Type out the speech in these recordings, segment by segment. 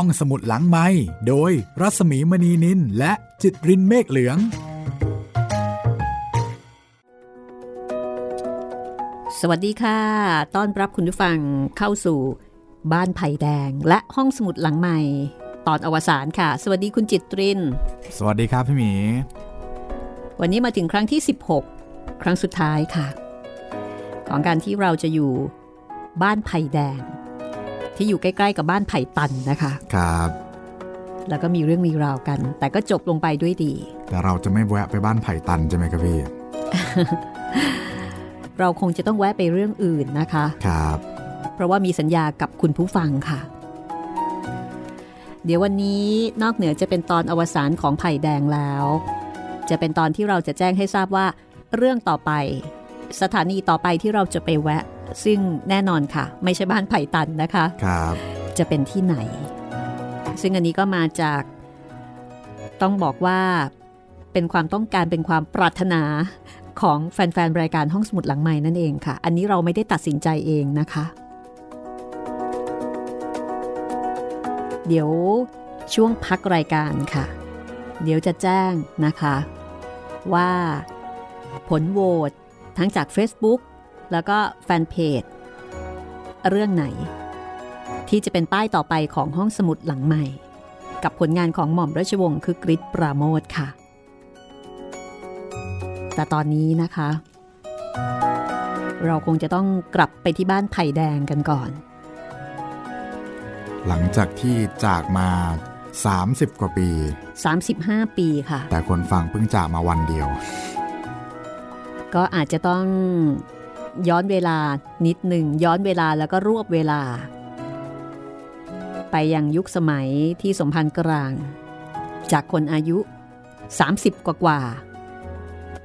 ห้องสมุดหลังไม้โดยรัสมีมณีนินและจิตรินเมฆเหลือง สวัสดีค่ะ ต้อนรับคุณผู้ฟังเข้าสู่บ้านไผ่แดง และห้องสมุดหลังใหม่ ตอนอวสานค่ะ สวัสดีคุณจิตริน สวัสดีครับพี่หมี วันนี้มาถึงครั้งที่ 16 ครั้งสุดท้ายค่ะ ของการที่เราจะอยู่บ้านไผ่แดง ที่อยู่ใกล้ๆกับบ้านไผ่ตันนะคะครับ แล้วก็มีเรื่องมีราวกัน แต่ก็จบลงไปด้วยดี แต่เราจะไม่แวะไปบ้านไผ่ตันใช่ไหมครับพี่ เราคงจะต้องแวะไปเรื่องอื่นนะคะ ครับ เพราะว่ามีสัญญากับคุณผู้ฟังค่ะ เดี๋ยววันนี้นอกเหนือจะเป็นตอนอวสานของไผ่แดงแล้ว จะเป็นตอนที่เราจะแจ้งให้ทราบว่า เรื่องต่อไป สถานีต่อไปที่เราจะไปแวะ ซึ่งแน่นอนค่ะ ไม่ใช่บ้านไผ่ตันนะคะครับจะเป็นที่ไหน ซึ่งอันนี้ก็มาจากต้องบอกว่าเป็นความต้องการเป็นความปรารถนาของแฟนๆ รายการห้องสมุดหลังใหม่นั่นเองค่ะ อันนี้เราไม่ได้ตัดสินใจเองนะคะ เดี๋ยวช่วงพักรายการค่ะ เดี๋ยวจะแจ้งนะคะ ว่าผลโหวตทั้งจาก Facebook แล้วก็แฟนเพจ เรื่องไหน ที่จะเป็นป้ายต่อไปของห้องสมุดหลังใหม่ กับผลงานของหม่อมราชวงศ์คือกริชปราโมทค่ะ แต่ตอนนี้นะคะ เราคงจะต้องกลับไปที่บ้านไผ่แดงกันก่อน หลังจากที่จากมา 30 กว่าปี 35 ปีค่ะ แต่คนฟังเพิ่งจากมาวันเดียวก็อาจจะต้อง ย้อนเวลานิดหนึ่งย้อนเวลาแล้วก็รวบเวลา ไปยังยุคสมัยที่สมพันธ์กลาง จากคนอายุ 30 กว่ากว่า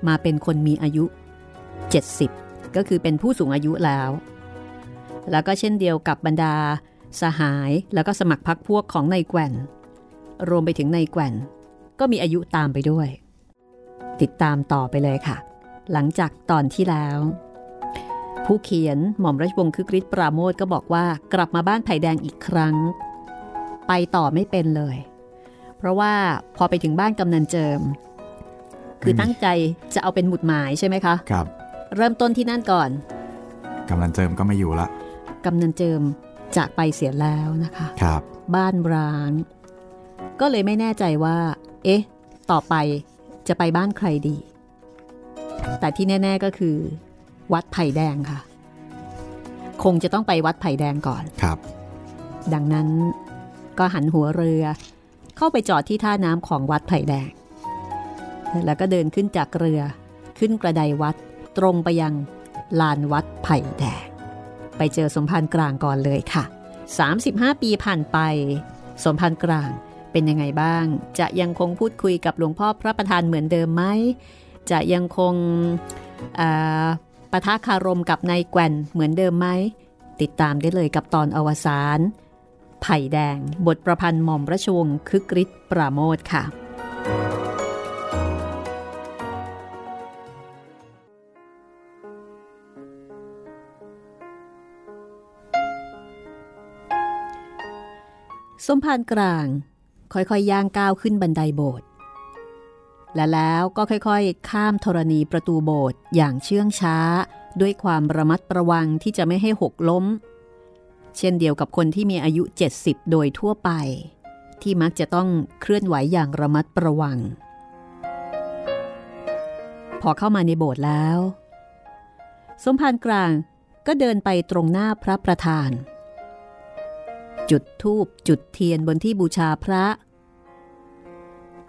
มาเป็นคนมีอายุ 70 ก็คือเป็นผู้สูงอายุแล้ว แล้วก็เช่นเดียวกับบรรดา สหายแล้วก็สมัครพักพวกของนายแกว่น รวมไปถึงนายแกว่น ก็มีอายุตามไปด้วย ติดตามต่อไปเลยค่ะหลังจากตอนที่แล้ว ผู้เขียนหม่อมราชวงศ์คึกฤทธิ์ปราโมทก็บอกว่ากลับมาบ้านไผ่แดงอีกครั้ง ไปต่อไม่เป็นเลย เพราะว่าพอไปถึงบ้านกำนันเจิม คือตั้งใจจะเอาเป็นหมุดหมายใช่ไหมคะครับ เริ่มต้นที่นั่นก่อนกำลังเจิมก็ไม่อยู่ละกำนันเจิมจากไปเสียแล้วนะคะครับ บ้านร้าง ก็เลยไม่แน่ใจว่า เอ๊ะ ต่อไปจะไปบ้านใครดี แต่ที่แน่ ๆก็คือ วัดไผ่แดงค่ะ คงจะต้องไปวัดไผ่แดงก่อนครับ ดังนั้นก็หันหัวเรือ เข้าไปจอดที่ท่าน้ำของวัดไผ่แดง แล้วก็เดินขึ้นจากเรือขึ้นกระไดวัดตรงไปยังลานวัดไผ่แดง ไปเจอสมภารกลางก่อนเลยค่ะ 35 ปีผ่านไป สมภารกลางเป็นยังไงบ้าง จะยังคงพูดคุยกับหลวงพ่อพระประธานเหมือนเดิมไหม จะยังคงอ่า ปะทะคารมกับนายแกว่นเหมือนเดิมไหม ติดตามได้เลยกับตอนอวสานไผ่แดง บทประพันธ์หม่อมราชวงศ์คึกฤทธิ์ปราโมทค่ะ สมภารกลาง ค่อยๆย่างก้าวขึ้นบันไดโบสถ์ และแล้วก็ค่อยๆ ข้ามธรณีประตูโบสถ์อย่างเชื่องช้า ด้วยความระมัดระวังที่จะไม่ให้หกล้ม เช่นเดียวกับคนที่มีอายุ 70 โดยทั่วไป ที่มักจะต้องเคลื่อนไหวอย่างระมัดระวัง พอเข้ามาในโบสถ์แล้ว สมภารกลางก็เดินไปตรงหน้าพระประธาน จุดธูปจุดเทียนบนที่บูชาพระ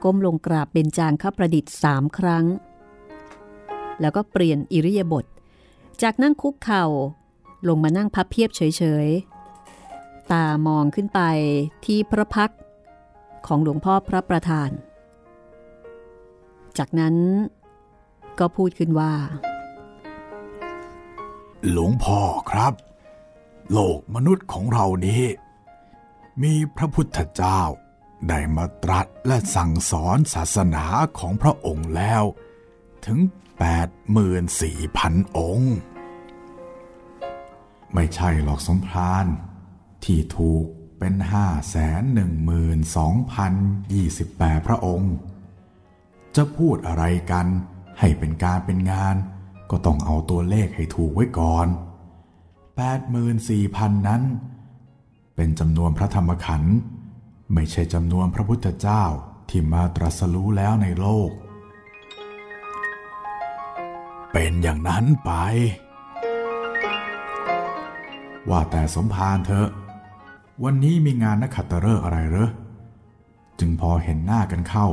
ก้มลงกราบเบญจางคประดิษฐ์สามครั้ง แล้วก็เปลี่ยนอิริยาบถจากนั่งคุกเข่าลงมานั่งพับเพียบเฉยๆ ตามองขึ้นไปที่พระพักของหลวงพ่อพระประธาน จากนั้นก็พูดขึ้นว่า หลวงพ่อครับ โลกมนุษย์ของเรานี้ มีพระพุทธเจ้า ได้มาตรัสและสั่งสอนศาสนาของพระองค์แล้วถึง 84,000 องค์ ไม่ใช่หรอกสมพรานที่ถูกเป็นห้าแสนหนึ่งหมื่นสองพันยี่สิบแปดพระองค์ จะพูดอะไรกันให้เป็นการเป็นงาน ก็ต้องเอาตัวเลขให้ถูกไว้ก่อนแปดหมื่นสี่พันนั้น เป็นจำนวนพระธรรมขันธ์ ไม่ใช่จำนวนพระพุทธเจ้าที่มาตรัสรู้แล้วในโลก เป็นอย่างนั้นไป ว่าแต่สมภารเถอะ วันนี้มีงานนักขัตฤกษ์อะไรเหรอ จึงพอเห็นหน้ากันเข้า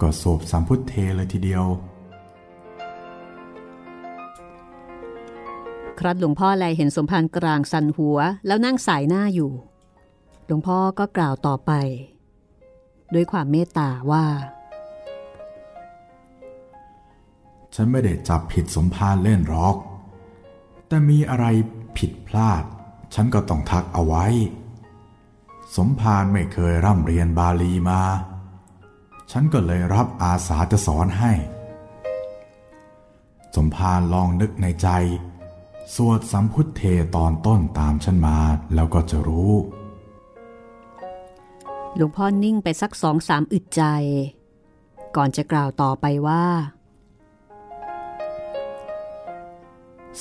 ก็โศบสัมพุทเทเลยทีเดียว ครัดหลวงพ่อแลเห็นสมภารกลางสันหัวแล้วนั่งสายหน้าอยู่ หลวงพ่อก็กล่าวต่อไป ด้วยความเมตตาว่า ฉันไม่ได้จับผิดสมภารเล่นหรอก แต่มีอะไรผิดพลาด ฉันก็ต้องทักเอาไว้ สมภารไม่เคยร่ำเรียนบาลีมา ฉันก็เลยรับอาสาจะสอนให้ สมภารลองนึกในใจสวดสัมพุทธเทตอนต้นตามฉันมาแล้วก็จะรู้ หลวงพ่อนิ่งไปสักสองสามอึดใจ ก่อนจะกล่าวต่อไปว่า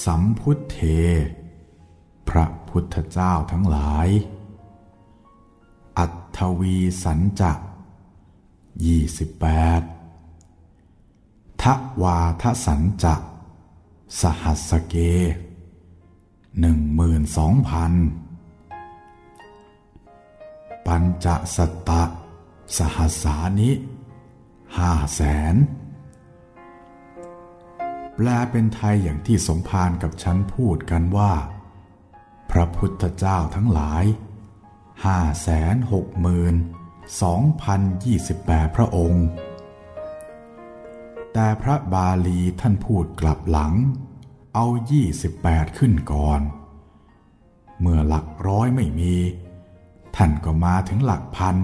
สัมพุทเท พระพุทธเจ้าทั้งหลาย อัตวีสัญจะยี่สิบแปดทวาทสัญจะสหัสเกหนึ่งหมื่นสองพัน ปัญจสตตะสหัสสานิห้าแสนแปลเป็นไทยอย่างที่สมภารกับฉันพูดกันว่า พระพุทธเจ้าทั้งหลายห้าแสนหกหมื่นสองพันยี่สิบแปดพระองค์ แต่พระบาลีท่านพูดกลับหลัง เอายี่สิบแปดขึ้นก่อน เมื่อหลักร้อยไม่มี ท่านก็มาถึงหลักพัน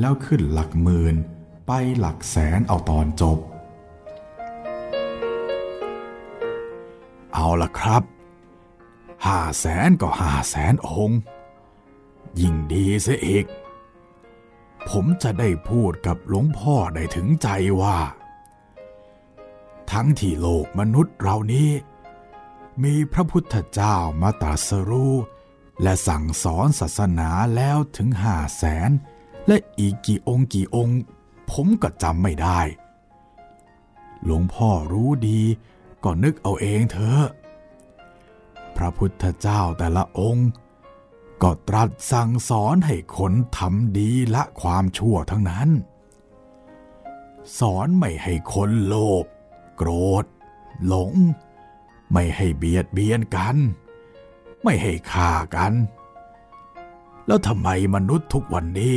แล้วขึ้นหลักหมื่น ไปหลักแสนเอาตอนจบ เอาละครับห้าแสนก็ห้าแสนองค์ ยิ่งดีเสียอีก ผมจะได้พูดกับหลวงพ่อได้ถึงใจว่า ทั้งที่โลกมนุษย์เรานี้ มีพระพุทธเจ้ามาตรัสรู้ และสั่งสอนศาสนาแล้วถึงห้าแสนและอีกกี่องค์กี่องค์ ผมก็จำไม่ได้ หลวงพ่อรู้ดีก็นึกเอาเองเถอะ พระพุทธเจ้าแต่ละองค์ ก็ตรัสสั่งสอนให้คนทำดีละความชั่วทั้งนั้น สอนไม่ให้คนโลภโกรธ หลง ไม่ให้เบียดเบียนกัน ไม่ให้ฆ่ากัน แล้วทำไมมนุษย์ทุกวันนี้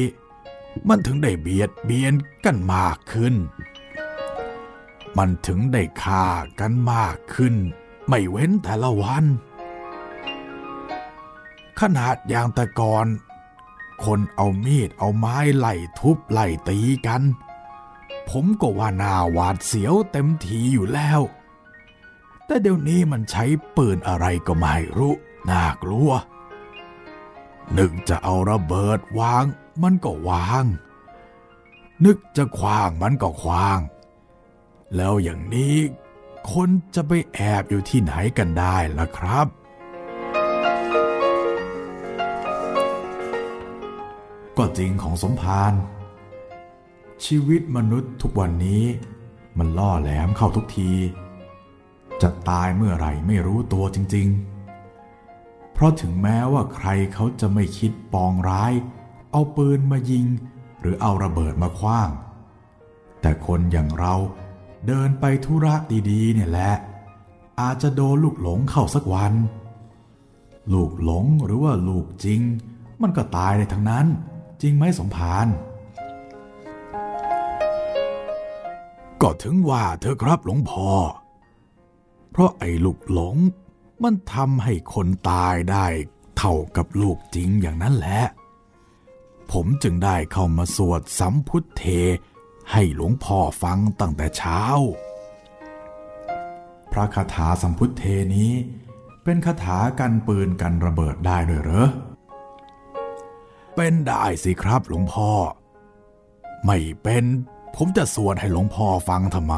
มันถึงได้เบียดเบียนกันมากขึ้น มันถึงได้ฆ่ากันมากขึ้น ไม่เว้นแต่ละวัน ขนาดอย่างแต่ก่อน คนเอามีดเอาไม้ไล่ทุบไล่ตีกัน ผมก็ว่าน่าหวาดเสียวเต็มทีอยู่แล้วแต่เดี๋ยวนี้มันใช้ปืนอะไรก็ไม่รู้ น่ากลัว นึกจะเอาระเบิดวางมันก็วาง นึกจะคว้างมันก็คว้าง แล้วอย่างนี้คนจะไปแอบอยู่ที่ไหนกันได้ล่ะครับ ก็จริงของสมภารชีวิตมนุษย์ทุกวันนี้มันล่อแหลมเข้าทุกที จะตายเมื่อไหร่ไม่รู้ตัวจริง ๆ เพราะถึงแม้ว่าใครเขาจะไม่คิดปองร้าย เอาปืนมายิง หรือเอาระเบิดมาคว้าง แต่คนอย่างเราเดินไปธุระดีๆ เนี่ยแหละ อาจจะโดนลูกหลงเข้าสักวัน ลูกหลงหรือว่าลูกจริง มันก็ตายได้ทั้งนั้น จริงไหมสมภารก็ถึงว่าเธอครับหลวงพ่อ เพราะไอ้ลูกหลง มันทำให้คนตายได้เท่ากับลูกจริงอย่างนั้นแหละ ผมจึงได้เข้ามาสวดสัมพุทเท ให้หลวงพ่อฟังตั้งแต่เช้า พระคาถาสัมพุทเทนี้ เป็นคาถากันปืนกันระเบิดได้ด้วยเหรอ เป็นได้สิครับหลวงพ่อ ไม่เป็นผมจะสวดให้หลวงพ่อฟังทำไม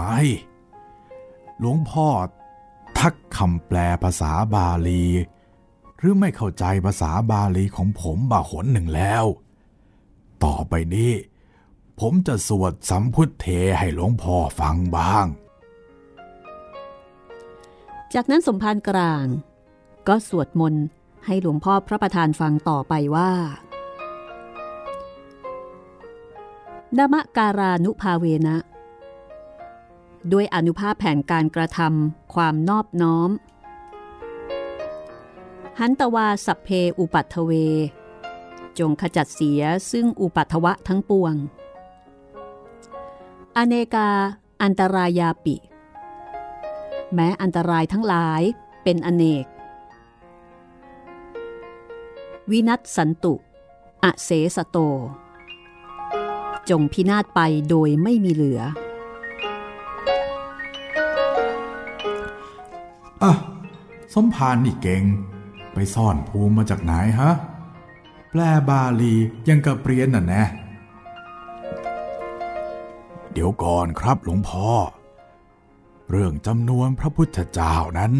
หลวงพ่อ ทักคำแปลภาษาบาลี หรือไม่เข้าใจภาษาบาลีของผมบาหนหนึ่งแล้ว ต่อไปนี้ ผมจะสวดสัมพุทธเทให้หลวงพ่อฟังบ้าง จากนั้นสมภารกลาง ก็สวดมนต์ให้หลวงพ่อพระประธานฟังต่อไปว่านมการานุภาเวนะ ด้วยอนุภาพแผนการกระทำความนอบน้อม หันตวาสัพเพอุปัตเว จงขจัดเสียซึ่งอุปัตวะทั้งปวง อเนกาอันตรายาปิ แม้อันตรายทั้งหลายเป็นอเนก วินัตสันตุอเสสโต จงพินาศไปโดยไม่มีเหลือ อะสมภารนี่เก่ง ไปซ่อนภูมิมาจากไหนฮะ แปลบาลียังกระเปรียนน่ะแน่เดี๋ยวก่อนครับหลวงพ่อ เรื่องจำนวนพระพุทธเจ้านั้น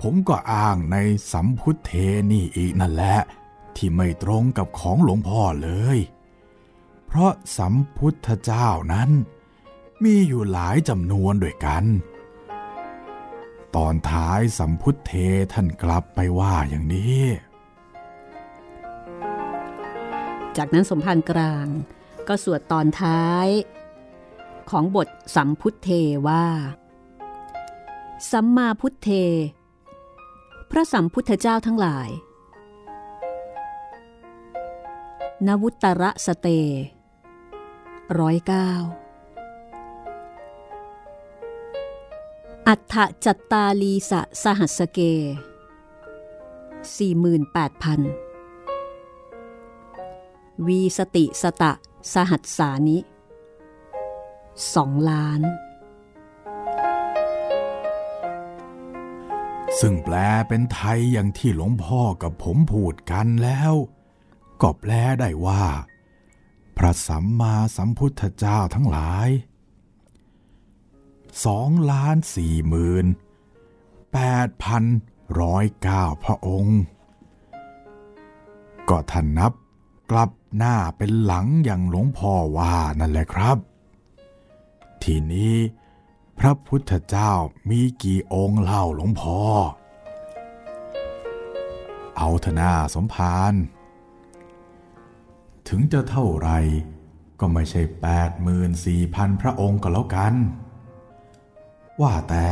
ผมก็อ้างในสัมพุทธเทนี่อีกนั่นแหละ ที่ไม่ตรงกับของหลวงพ่อเลย เพราะสัมพุทธเจ้านั้น มีอยู่หลายจำนวนด้วยกัน ตอนท้ายสัมพุทเทท่านกลับไปว่าอย่างนี้ จากนั้นสมภารกลางก็สวดตอนท้าย ของบทสัมพุทเทว่า สัมมาพุทเท พระสัมพุทธเจ้าทั้งหลาย นวุตระสเตร้อยเก้า อัฏฐจัตตาลีสะสหัสเกสี่หมื่นแปดพันวีสติสตะสหัสสานิสองล้าน ซึ่งแปลเป็นไทยอย่างที่หลวงพ่อกับผมพูดกันแล้ว ก็แปลได้ว่า พระสัมมาสัมพุทธเจ้าทั้งหลาย สองล้านสี่หมื่นแปดพันร้อยเก้าพระองค์ ก็ท่านนับกลับหน้าเป็นหลังอย่างหลวงพ่อว่านั่นแหละครับ ทีนี้พระพุทธเจ้ามีกี่องค์เล่าหลวงพ่อ เอาธนาสมภารถึงจะเท่าไรก็ไม่ใช่แปดหมื่นสี่พันพระองค์ก็แล้วกัน ว่าแต่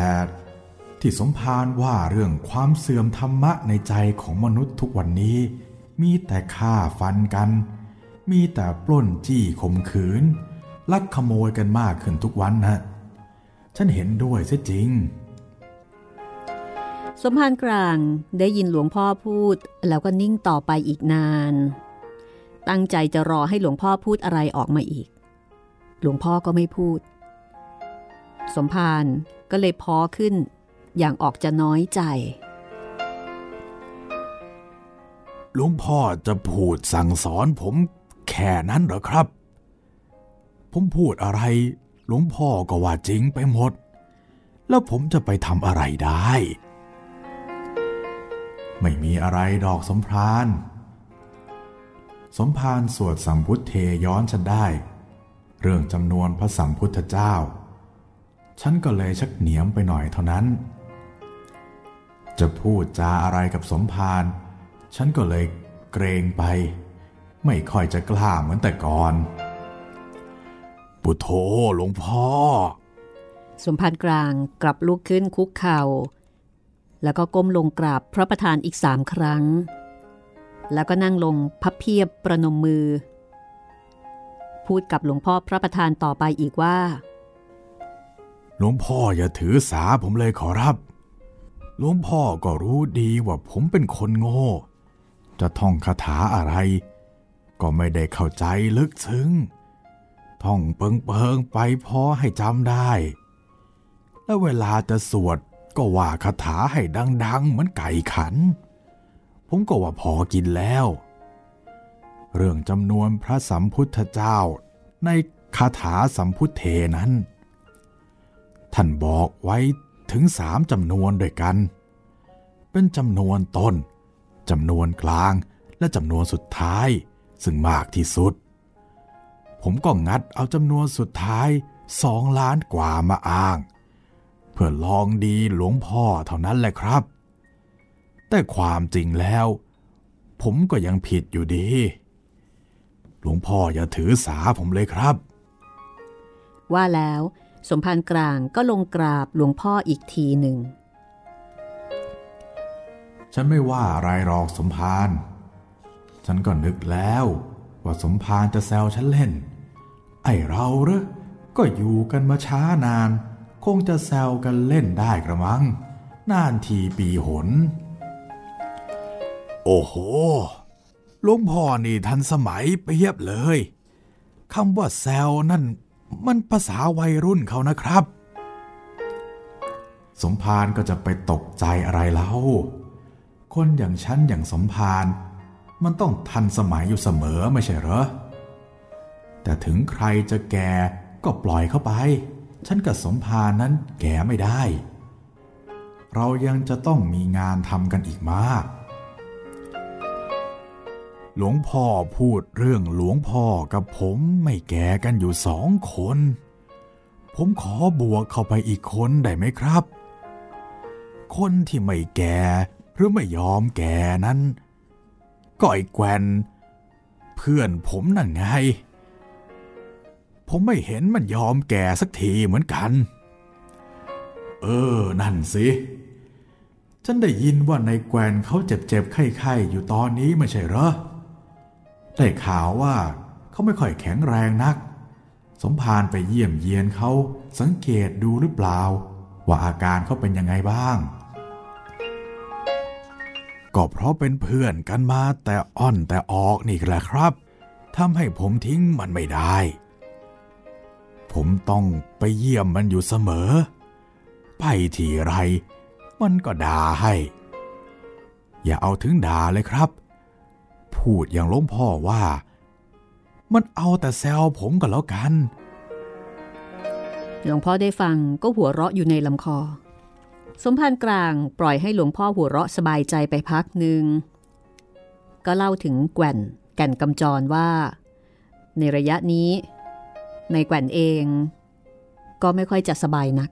ที่สมภารว่าเรื่องความเสื่อมธรรมะในใจของมนุษย์ทุกวันนี้ มีแต่ฆ่าฟันกัน มีแต่ปล้นจี้ข่มขืน ลักขโมยกันมากขึ้นทุกวันนะฉันเห็นด้วยเสียจริง สมภารกลางได้ยินหลวงพ่อพูดแล้วก็นิ่งต่อไปอีกนาน ตั้งใจจะรอให้หลวงพ่อพูดอะไรออกมาอีก หลวงพ่อก็ไม่พูด สมภารก็เลยพอขึ้นอย่างออกจะน้อยใจหลวงพ่อจะพูดสั่งสอนผมแค่นั้นเหรอครับ ผมพูดอะไรหลวงพ่อก็ว่าจริงไปหมด แล้วผมจะไปทำอะไรได้ ไม่มีอะไรดอกสมพานสมภารสวดสัมพุทเทย้อนฉันได้ เรื่องจำนวนพระสัมพุทธเจ้า ฉันก็เลยชักเหนียมไปหน่อยเท่านั้น จะพูดจาอะไรกับสมภารฉันก็เลยเกรงไป ไม่ค่อยจะกล้าเหมือนแต่ก่อน ปุโธหลวงพ่อ สมภารกลางกลับลุกขึ้นคุกเข่า แล้วก็ก้มลงกราบพระประธานอีกสามครั้ง แล้วก็นั่งลงพับเพียบประนมมือ พูดกับหลวงพ่อพระประธานต่อไปอีกว่า หลวงพ่ออย่าถือสาผมเลยขอรับ หลวงพ่อก็รู้ดีว่าผมเป็นคนโง่ จะท่องคาถาอะไร ก็ไม่ได้เข้าใจลึกซึ้ง ท่องเปิงเปิงไปพอให้จำได้ แล้วเวลาจะสวดก็ว่าคาถาให้ดังๆ เหมือนไก่ขัน ผมก็ว่าพอกินแล้ว เรื่องจำนวนพระสัมพุทธเจ้าในคาถาสัมพุทเทนั้น ท่านบอกไว้ถึงสามจำนวนด้วยกัน เป็นจำนวนต้นจำนวนกลางและจำนวนสุดท้าย ซึ่งมากที่สุด ผมก็งัดเอาจำนวนสุดท้ายสองล้านกว่ามาอ้าง เพื่อลองดีหลวงพ่อเท่านั้นแหละครับ แต่ความจริงแล้ว ผมก็ยังผิดอยู่ดี หลวงพ่ออย่าถือสาผมเลยครับ ว่าแล้ว สมภารกลางก็ลงกราบหลวงพ่ออีกทีหนึ่ง ฉันไม่ว่าอะไรหรอกสมภาร ฉันก็นึกแล้วว่าสมภารจะแซวฉันเล่น ไอเราเหรอก็อยู่กันมาช้านาน คงจะแซวกันเล่นได้กระมัง นานทีปีหน โอ้โหหลวงพ่อนี่ทันสมัยเปียบเลยคำว่าแซวนั่น มันภาษาวัยรุ่นเขานะครับ สมภารก็จะไปตกใจอะไรเล่า คนอย่างฉันอย่างสมภารมันต้องทันสมัยอยู่เสมอไม่ใช่เหรอ แต่ถึงใครจะแก่ก็ปล่อยเข้าไป ฉันกับสมภารนั้นแก่ไม่ได้ เรายังจะต้องมีงานทำกันอีกมาก หลวงพ่อพูดเรื่องหลวงพ่อกับผมไม่แก่กันอยู่สองคน ผมขอบวกเข้าไปอีกคนได้ไหมครับ คนที่ไม่แก่หรือไม่ยอมแก่นั้นก็ไอ้แกวนเพื่อนผมนั่นไง ผมไม่เห็นมันยอมแก่สักทีเหมือนกัน เออ นั่นสิ ฉันได้ยินว่าในแกวนเขาเจ็บๆไข้ๆอยู่ตอนนี้ไม่ใช่เหรอ ได้ข่าวว่าเขาไม่ค่อยแข็งแรงนัก สมภารไปเยี่ยมเยียนเขาสังเกตดูหรือเปล่า ว่าอาการเขาเป็นยังไงบ้าง ก็เพราะเป็นเพื่อนกันมาแต่อ่อนแต่ออกนี่แหละครับทำให้ผมทิ้งมันไม่ได้ ผมต้องไปเยี่ยมมันอยู่เสมอ ไปทีไร มันก็ด่าให้ อย่าเอาถึงด่าเลยครับ พูดอย่างล้มพ่อว่า มันเอาแต่แซวผมก็แล้วกัน หลวงพ่อได้ฟังก็หัวเราะอยู่ในลำคอ สมภารกลางปล่อยให้หลวงพ่อหัวเราะสบายใจไปพักหนึ่ง ก็เล่าถึงแก่นแก่นกำจรว่า ในระยะนี้ ในแก่นเอง ก็ไม่ค่อยจะสบายนัก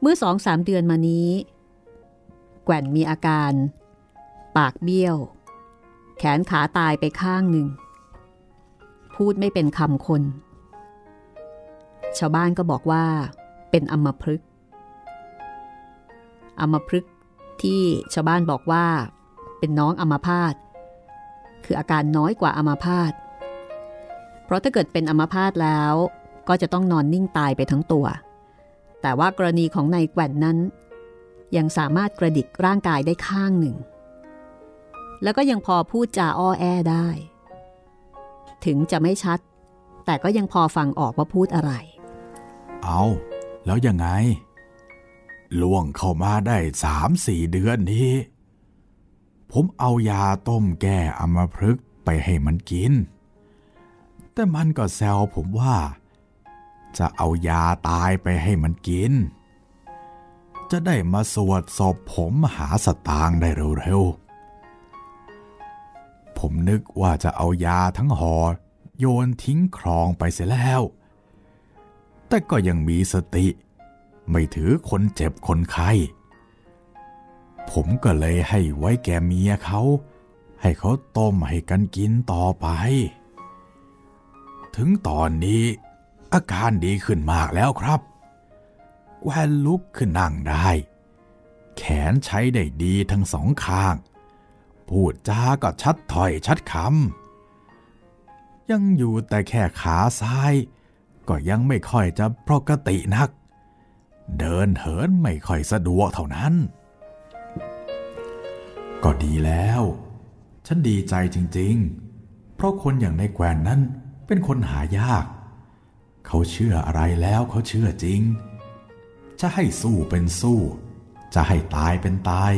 เมื่อสองสามเดือนมานี้ แก่นมีอาการ ปากเบี้ยว แขนขาตายไปข้างหนึ่ง พูดไม่เป็นคำคน ชาวบ้านก็บอกว่า เป็นอัมพฤกอัมพฤกที่ชาวบ้านบอกว่า เป็นน้องอมพาตคืออาการน้อยกว่าอมพาตเพราะถ้าเกิดเป็นอมพาตแล้วก็จะต้องนอนนิ่งตายไปทั้งตัว แต่ว่ากรณีของนายแก่นนั้น ยังสามารถกระดิกร่างกายได้ข้างหนึ่ง แล้วก็ยังพอพูดจาอ้อแอได้ ถึงจะไม่ชัด แต่ก็ยังพอฟังออกว่าพูดอะไร เอา แล้วยังไง ล่วงเข้ามาได้สามสี่เดือนนี้ ผมเอายาต้มแก้อมพฤกไปให้มันกิน แต่มันก็แซวผมว่า จะเอายาตายไปให้มันกิน จะได้มาสวดศพผมหาสตางได้เร็วๆ ผมนึกว่าจะเอายาทั้งหอโยนทิ้งคลองไปเสียแล้ว แต่ก็ยังมีสติ ไม่ถือคนเจ็บคนไข้ผมก็เลยให้ไว้แก่เมียเขา ให้เขาต้มให้กันกินต่อไป ถึงตอนนี้ อาการดีขึ้นมากแล้วครับแวนลุกขึ้นนั่งได้ แขนใช้ได้ดีทั้งสองข้าง พูดจาก็ชัดถ้อยชัดคำยังอยู่แต่แค่ขาซ้าย ก็ยังไม่ค่อยจะปกตินัก เดินเหินไม่ค่อยสะดวกเท่านั้น ก็ดีแล้ว ฉันดีใจจริง ๆ เพราะคนอย่างในแกวนนั้นเป็นคนหายาก เขาเชื่ออะไรแล้วเขาเชื่อจริง จะให้สู้เป็นสู้ จะให้ตายเป็นตาย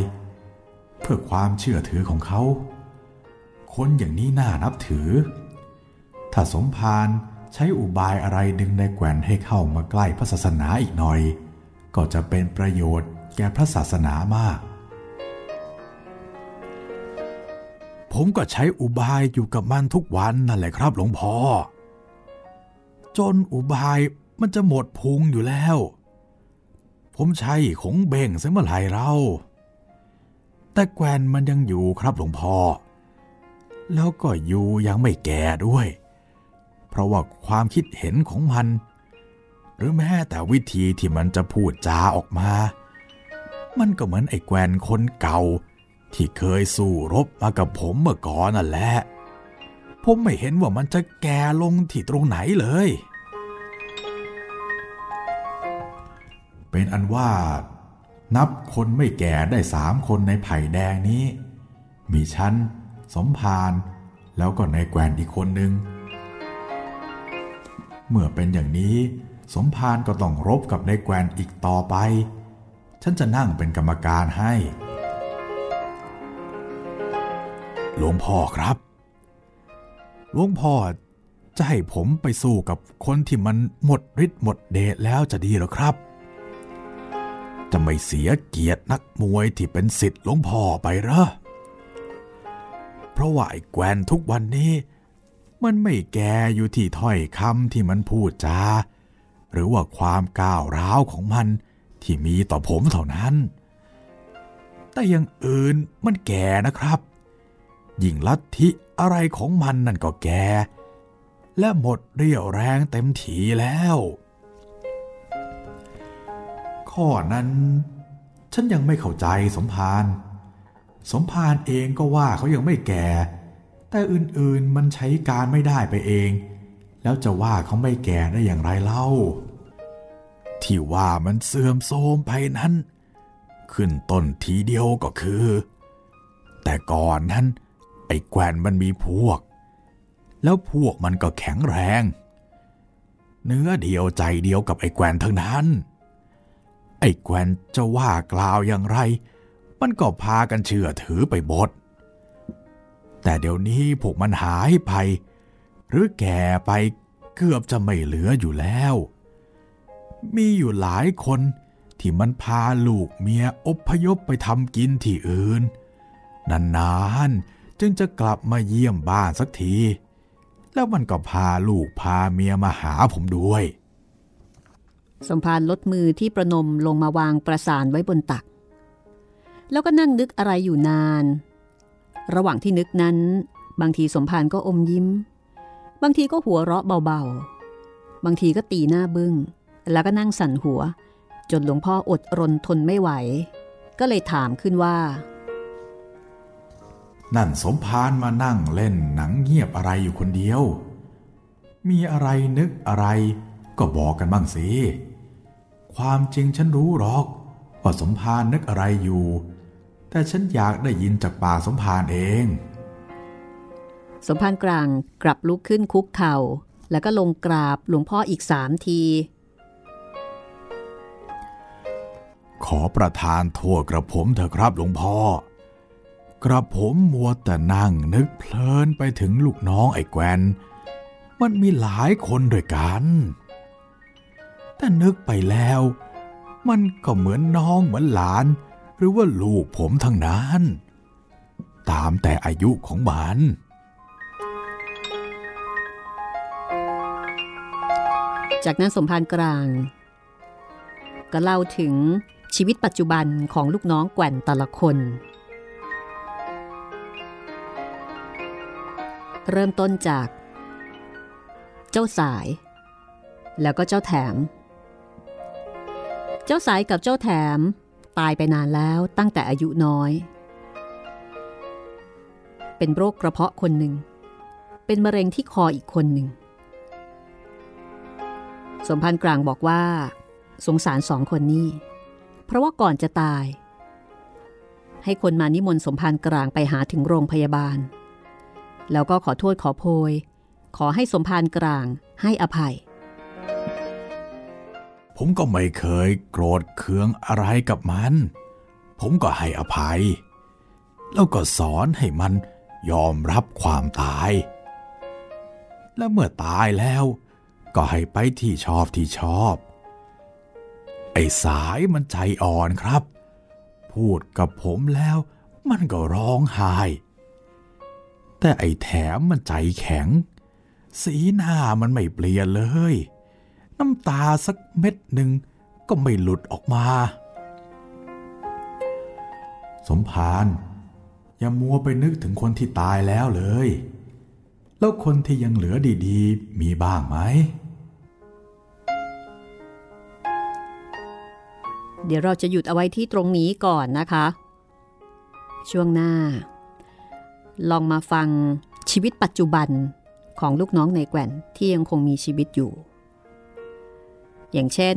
เพื่อความเชื่อถือของเขา คนอย่างนี้น่านับถือ ถ้าสมภารใช้อุบายอะไรดึงในแกว่นให้เข้ามาใกล้พระศาสนาอีกหน่อย ก็จะเป็นประโยชน์แก่พระศาสนามาก ผมก็ใช้อุบายอยู่กับมันทุกวันนั่นแหละครับหลวงพ่อ จนอุบายมันจะหมดพุงอยู่แล้ว ผมใช้ของเบ่งเสียเมื่อไหร่เรา แต่แกวนมันยังอยู่ครับหลวงพ่อ แล้วก็อยู่ยังไม่แก่ด้วย เพราะว่าความคิดเห็นของมัน หรือแม้แต่วิธีที่มันจะพูดจาออกมา มันก็เหมือนไอ้แกวนคนเก่า ที่เคยสู้รบมากับผมเมื่อก่อนนั่นแหละ ผมไม่เห็นว่ามันจะแก่ลงที่ตรงไหนเลย เป็นอันว่า นับคนไม่แก่ได้สามคนในไผ่แดงนี้ มีชั้น สมภารแล้วก็ในแกวนอีกคนหนึ่งเมื่อเป็นอย่างนี้ สมภารก็ต้องรบกับในแกวนอีกต่อไป ฉันจะนั่งเป็นกรรมการให้ หลวงพ่อครับ หลวงพ่อจะให้ผมไปสู้กับคนที่มันหมดฤทธิ์หมดเดชแล้วจะดีหรอครับ จะไม่เสียเกียรตินักมวยที่เป็นสิทธิ์หลวงพ่อไปหรอ เพราะว่าไอ้แกวนทุกวันนี้ มันไม่แก่อยู่ที่ถ้อยคำที่มันพูดจา หรือว่าความก้าวร้าวของมันที่มีต่อผมเท่านั้น แต่อย่างอื่นมันแก่นะครับ ยิ่งลัทธิอะไรของมันนั่นก็แก่ และหมดเรี่ยวแรงเต็มทีแล้ว ข้อนั้น ฉันยังไม่เข้าใจสมภารสมภารเองก็ว่าเขายังไม่แก่ แต่อื่นๆมันใช้การไม่ได้ไปเอง แล้วจะว่าเขาไม่แก่ได้อย่างไรเล่า ที่ว่ามันเสื่อมโทรมไปนั้น ขึ้นต้นทีเดียวก็คือ แต่ก่อนนั้น ไอ้แกวนมันมีพวก แล้วพวกมันก็แข็งแรง เนื้อเดียวใจเดียวกับไอ้แกวนทั้งนั้น ไอ้แกวนจะว่ากล่าวอย่างไร มันก็พากันเชื่อถือไปหมด แต่เดี๋ยวนี้พวกมันหายไป หรือแก่ไปเกือบจะไม่เหลืออยู่แล้ว มีอยู่หลายคนที่มันพาลูกเมียอบพยพไปทำกินที่อื่น นานๆจึงจะกลับมาเยี่ยมบ้านสักที แล้วมันก็พาลูกพาเมียมาหาผมด้วย สมภารลดมือที่ประนมลงมาวางประสานไว้บนตัก แล้วก็นั่งนึกอะไรอยู่นาน ระหว่างที่นึกนั้น บางทีสมภารก็อมยิ้ม บางทีก็หัวเราะเบาๆ บางทีก็ตีหน้าบึง้ง แล้วก็นั่งสั่นหัว จนหลวงพ่ออดรนทนไม่ไหว ก็เลยถามขึ้นว่า นั่นสมภารมานั่งเล่นหนังเงียบอะไรอยู่คนเดียว มีอะไรนึกอะไรก็บอกกันบ้างสิ ความจริงฉันรู้หรอกว่าสมภารนึกอะไรอยู่ แต่ฉันอยากได้ยินจากปากสมภารเอง สมภารกลางกลับลุกขึ้นคุกเข่า แล้วก็ลงกราบหลวงพ่ออีกสามที ขอประทานโทษกระผมเถอะครับหลวงพ่อ กระผมมัวแต่นั่งนึกเพลินไปถึงลูกน้องไอ้แกวนมันมีหลายคนด้วยกัน แต่นึกไปแล้ว มันก็เหมือนน้องเหมือนหลาน หรือว่าลูกผมทั้งนั้น ตามแต่อายุของมันจากนั้นสมภารกลาง ก็เล่าถึงชีวิตปัจจุบันของลูกน้องแกว่นแต่ละคน เริ่มต้นจาก เจ้าสาย แล้วก็เจ้าแถม จ้าสายกับเจ้าแถม ตายไปนานแล้วตั้งแต่อายุน้อย เป็นโรคกระเพาะคนหนึ่ง เป็นมะเร็งที่คออีกคนหนึ่ง สมพันธ์กลางบอกว่า สงสารสองคนนี้ เพราะว่าก่อนจะตาย ให้คนมานิมนต์สมพันธ์กลางไปหาถึงโรงพยาบาล แล้วก็ขอโทษขอโพย ขอให้สมพันธ์กลางให้อภัย ผมก็ไม่เคยโกรธเคืองอะไรกับมัน ผมก็ให้อภัย แล้วก็สอนให้มันยอมรับความตาย และเมื่อตายแล้ว ก็ให้ไปที่ชอบที่ชอบ ไอ้สายมันใจอ่อนครับ พูดกับผมแล้วมันก็ร้องไห้ แต่ไอ้แถมมันใจแข็ง สีหน้ามันไม่เปลี่ยนเลย น้ำตาสักเม็ดหนึ่งก็ไม่หลุดออกมา สมภารอย่ามัวไปนึกถึงคนที่ตายแล้วเลย แล้วคนที่ยังเหลือดีๆ มีบ้างไหม เดี๋ยวเราจะหยุดเอาไว้ที่ตรงนี้ก่อนนะคะ ช่วงหน้า ลองมาฟังชีวิตปัจจุบันของลูกน้องในแก่นที่ยังคงมีชีวิตอยู่ อย่างเช่น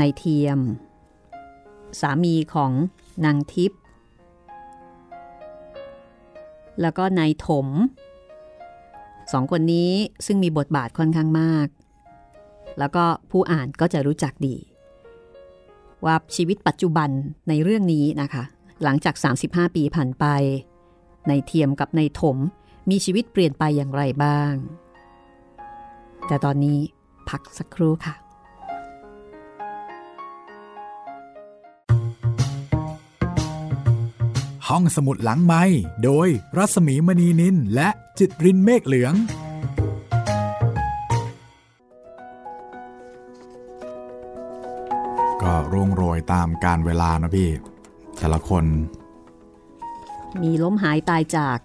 นายเทียม สามีของนางทิพย์แล้วก็นายถมสองคนนี้ซึ่งมีบทบาทค่อนข้างมาก แล้วก็ผู้อ่านก็จะรู้จักดี ว่าชีวิตปัจจุบันในเรื่องนี้นะคะ หลังจาก 35 ปีผ่านไปในเทียมกับในถมมีชีวิตเปลี่ยนไปอย่างไรบ้าง แต่ตอนนี้ พักสักครู่ค่ะห้องสมุดหลังไม้โดยรัสมีมณีนินและจิตรินเมฆเหลือง ก็ร่วงโรยตามการเวลานะพี่ แต่ละคน มีล้มหายตายจาก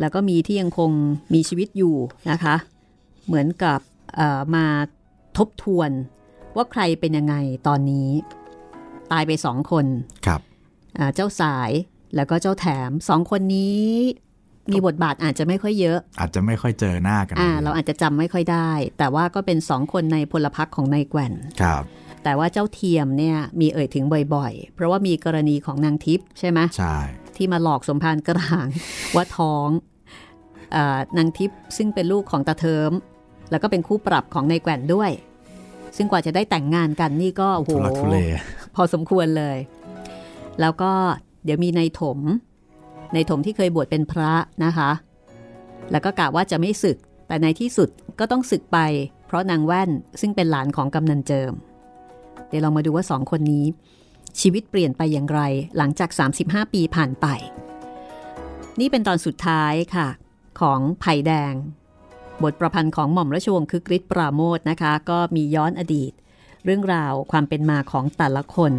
แล้วก็มีที่ยังคงมีชีวิตอยู่นะคะ เหมือนกับเอ่อ มาทบทวนว่าใครเป็นยังไงตอนนี้ ตายไปสองคนครับอ่าเจ้าสายแล้วก็เจ้าแถมสองคนนี้มีบทบาทอาจจะไม่ค่อยเยอะ อาจจะไม่ค่อยเจอหน้ากันนะอ่าพี่เราอาจจะจำไม่ค่อยได้ แต่ว่าก็เป็นสองคนในพลพรรคของนายแกว่นครับ แต่ว่าเจ้าเทียมเนี่ยมีเอ่ยถึงบ่อยๆ เพราะว่ามีกรณีของนางทิพย์ใช่ไหมใช่ ที่มาหลอกสมภารกลางว่าท้องเออนางทิพย์ซึ่งเป็นลูกของตาเทิม แล้วก็เป็นคู่ปรับของนายแกว่นด้วย ซึ่งกว่าจะได้แต่งงานกันนี่ก็โอ้โหทุลักทุเลพอสมควรเลย แล้วก็เดี๋ยวมีในายถมในายถมที่เคยบวชเป็นพระนะคะ แล้วก็กะว่าจะไม่ศึก แต่ในที่สุดก็ต้องศึกไป เพราะนางแว่นซึ่งเป็นหลานของกำนันเจิม เดี๋ยวเรามาดูว่าสองคนนี้ ชีวิตเปลี่ยนไปอย่างไร หลังจาก 35 ปีผ่านไป นี่เป็นตอนสุดท้ายค่ะ ของไผ่แดง บทประพันธ์ของหม่อมราชวงศ์คึกฤทธิ์ปราโมทนะคะ ก็มีย้อนอดีต เรื่องราวความเป็นมาของแต่ละคน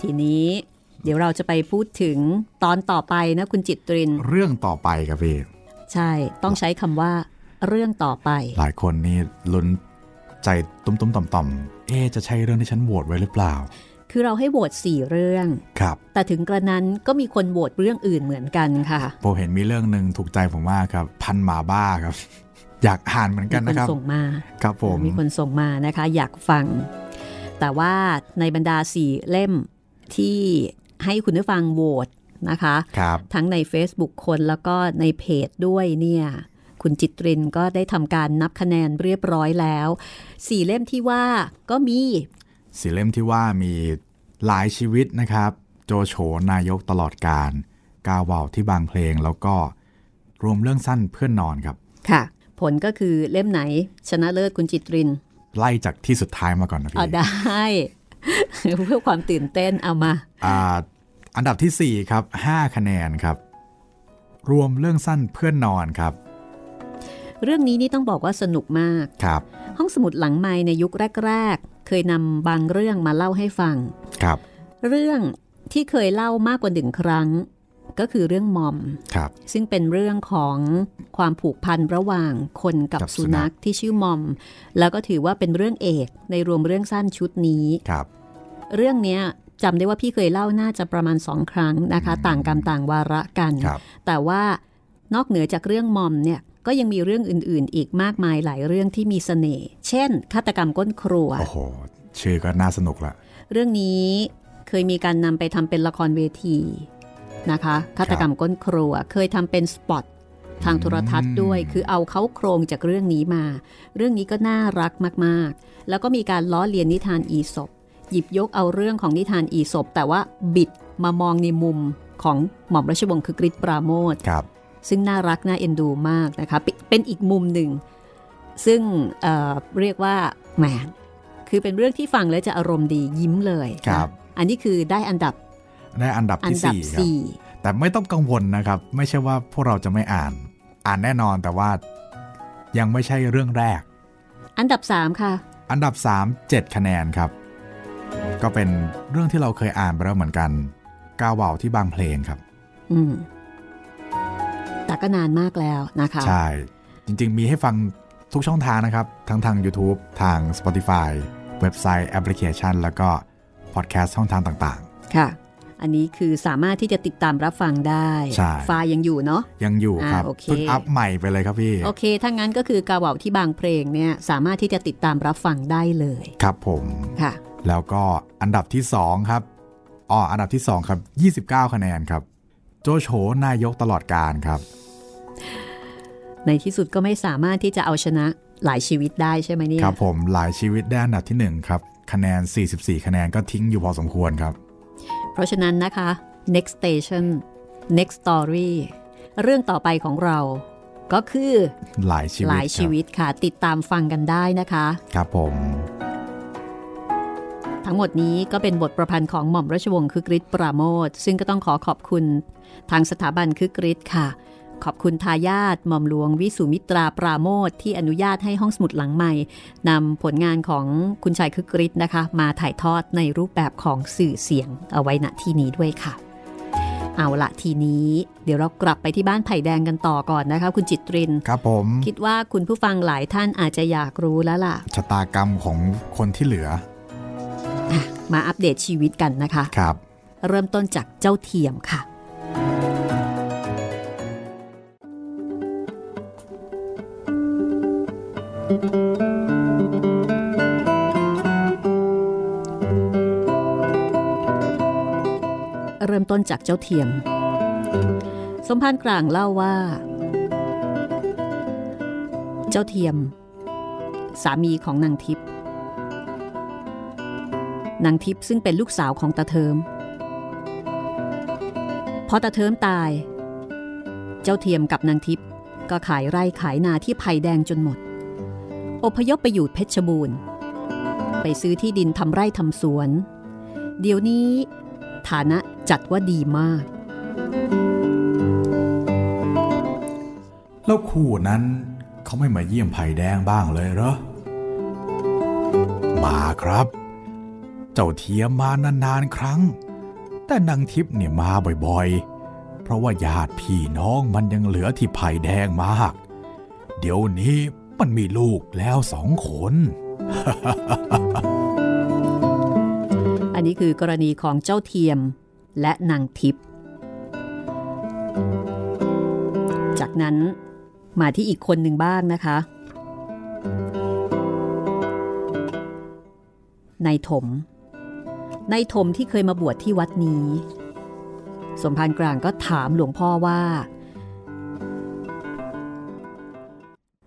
ทีนี้เดี๋ยวเราจะไปพูดถึงตอนต่อไปนะคุณจิตตริน เรื่องต่อไปครับพี่ ใช่ต้องใช้คำว่า เรื่องต่อไป หลายคนนี่ลุ้นใจตุ้มๆต่อมๆเอ๊ะจะใช่เรื่องที่ฉันโหวตไว้หรือเปล่า คือเราให้โหวตสี่เรื่อง ครับ แต่ถึงกระนั้นก็มีคนโหวตเรื่องอื่นเหมือนกันค่ะผมเห็นมีเรื่องหนึ่งถูกใจผมมากครับ พันหมาบ้าครับ อยากอ่านเหมือนกันมีนะครับส่งมา ครับผม มีคนส่งมานะคะ อยากฟัง แต่ว่าในบรรดาสี่เล่มที่ให้คุณผู้ฟังโหวตนะคะครับทั้งใน Facebook คนแล้วก็ในเพจด้วยเนี่ย คุณจิตรินก็ได้ทำการนับคะแนนเรียบร้อยแล้ว สี่เล่มที่ว่าก็มี สีเล่มที่ว่ามีหลายชีวิตนะครับ โจโฉนายกตลอดการ กาว่าวที่บางเพลงแล้วก็รวมเรื่องสั้นเพื่อนนอนครับ ค่ะ ผลก็คือเล่มไหนชนะเลิศคุณจิตริน ไล่จากที่สุดท้ายมาก่อนนะเอาพี่ได้ เพื่อความตื่นเต้นเอามาอ่าอันดับทีสี่ 4 ครับ 5 คะแนนครับ รวมเรื่องสั้นเพื่อนนอนครับ เรื่องนี้นี่ต้องบอกว่าสนุกมากครับ ห้องสมุดหลังไม้ในยุคแรก ๆ เคยนำบางเรื่องมาเล่าให้ฟัง ครับ เรื่องที่เคยเล่ามากกว่าหนึ่งครั้ง ก็คือเรื่องมอม ครับ ซึ่งเป็นเรื่องของความผูกพันระหว่างคนกับกับสุสุนันัขขที่ชื่อมอม แล้วก็ถือว่าเป็นเรื่องเอกในรวมเรื่องสั้นชุดนี้ ครับ เรื่องเนี้ยจำได้ว่าพี่เคยเล่าน่าจะประมาณสองครั้งนะคะ ต่างกรรมต่างวาระกันครับแต่ว่านอกเหนือจากเรื่องมอมเนี่ย ก็ยังมีเรื่องอื่นๆ อีกมากมายหลายเรื่องที่มีเสน่ห์ เช่น ฆาตกรรมก้นครัว โอ้โห ชื่อก็น่าสนุกละ เรื่องนี้เคยมีการนำไปทำเป็นละครเวทีนะคะ ฆาตกรรมก้นครัว เคยทำเป็นสปอตทางโทรทัศน์ด้วย คือเอาเขาโครงจากเรื่องนี้มา เรื่องนี้ก็น่ารักมากๆ แล้วก็มีการล้อเลียนนิทานอีศบหยิบยกเอาเรื่องของนิทานอีศบแต่ว่าบิดมามองในมุมของหม่อมราชวงศ์คึกฤทธิ์ปราโมทครับ ซึ่งน่ารักน่าเอ็นดูมากนะคะ เป็นเป็นอีกมุมหนึ่ง ซึ่งเอ่อเรียกว่าแหมคือเป็นเรื่องที่ฟังแล้วจะอารมณ์ดียิ้มเลยนะครับ อันนี้คือได้อันดับได้อันดับอันที่ดับสี่ครับสี่แต่ไม่ต้องกังวลนะครับ ไม่ใช่ว่าพวกเราจะไม่อ่าน อ่านแน่นอนแต่ว่ายังไม่ใช่เรื่องแรก อันดับสามค่ะ อันดับ 3 7 คะแนนครับ ก็เป็นเรื่องที่เราเคยอ่านไปแล้วเหมือนกัน กาวเวาวที่บางเพลงครับ อืม แต่ก็นานมากแล้วนะคะ ใช่ จริงๆ มีให้ฟังทุกช่องทางนะครับ ทั้งทาง YouTube ทาง Spotify เว็บไซต์แอปพลิเคชัน แล้วก็พอดแคสต์ช่องทางต่างค่ะ อันนี้คือสามารถที่จะติดตามรับฟังได้ใช่ไฟล์ยังอยู่เนาะๆยังอยู่ครับอ่าโอเคเพิ่งอัพใหม่ไปเลยครับพี่ โอเค ถ้างั้นก็คือกาเหว่าที่บางเพลงเนี่ยสามารถที่จะติดตามรับฟังได้เลย ครับผม ค่ะ แล้วก็อันดับที่ 2 ครับอ๋ออันดับที่ 2 ครับ 29 คะแนนครับ โจโฉนายกตลอดการครับ ในที่สุดก็ไม่สามารถที่จะเอาชนะหลายชีวิตได้ใช่ไหมเนี่ยครับผมหลายชีวิตได้อันดับที่ 1 ครับ คะแนน 44 คะแนนก็ทิ้งอยู่พอสมควรครับ เพราะฉะนั้นนะคะ next station next story เรื่องต่อไปของเราก็คือหลายชีวิตหลายชีวิตค่ะ ติดตามฟังกันได้นะคะ ครับผม ทั้งหมดนี้ก็เป็นบทประพันธ์ของหม่อมราชวงศ์คึกฤทธิ์ปราโมทซึ่งก็ต้องขอขอบคุณ ทางสถาบันคึกฤทธิ์ค่ะ ขอบคุณทายาทหม่อมหลวงวิสุมิตราปราโมทที่อนุญาตให้ห้องสมุดหลังใหม่นำผลงานของคุณชายคึกฤทธิ์นะคะ มาถ่ายทอดในรูปแบบของสื่อเสียงเอาไว้ณที่นี้ด้วยค่ะ เอาละทีนี้เดี๋ยวเรากลับไปที่บ้านไผ่แดงกันต่อก่อนนะคะ คุณจิตรินครับผม คิดว่าคุณผู้ฟังหลายท่านอาจจะอยากรู้แล้วล่ะชะตากรรมของคนที่เหลือมาอัปเดตชีวิตกันนะคะครับ เริ่มต้นจากเจ้าเทียมค่ะ เริ่มต้นจากเจ้าเทียม สมภารกลางเล่าว่า เจ้าเทียม สามีของนางทิพย์นางทิพย์ซึ่งเป็นลูกสาวของตาเทิม พอตาเทิมตาย เจ้าเทียมกับนางทิพย์ก็ขายไร่ขายนาที่ไผ่แดงจนหมด อพยพไปอยู่เพชรบูรณ์ ไปซื้อที่ดินทำไร่ทำสวน เดี๋ยวนี้ ฐานะจัดว่าดีมาก แล้วคู่นั้นเขาไม่มาเยี่ยมไผ่แดงบ้างเลยเหรอ มาครับ เจ้าเทียมมานานๆครั้ง แต่นางทิพย์เนี่ยมาบ่อยๆ เพราะว่าญาติพี่น้องมันยังเหลือที่ไผ่แดงมาก เดี๋ยวนี้ มันมีลูกแล้วสองคน อันนี้คือกรณีของเจ้าเทียมและนางทิพย์จากนั้นมาที่อีกคนหนึ่งบ้างนะคะนายถมนายถมที่เคยมาบวชที่วัดนี้ สมภารกลางก็ถามหลวงพ่อว่า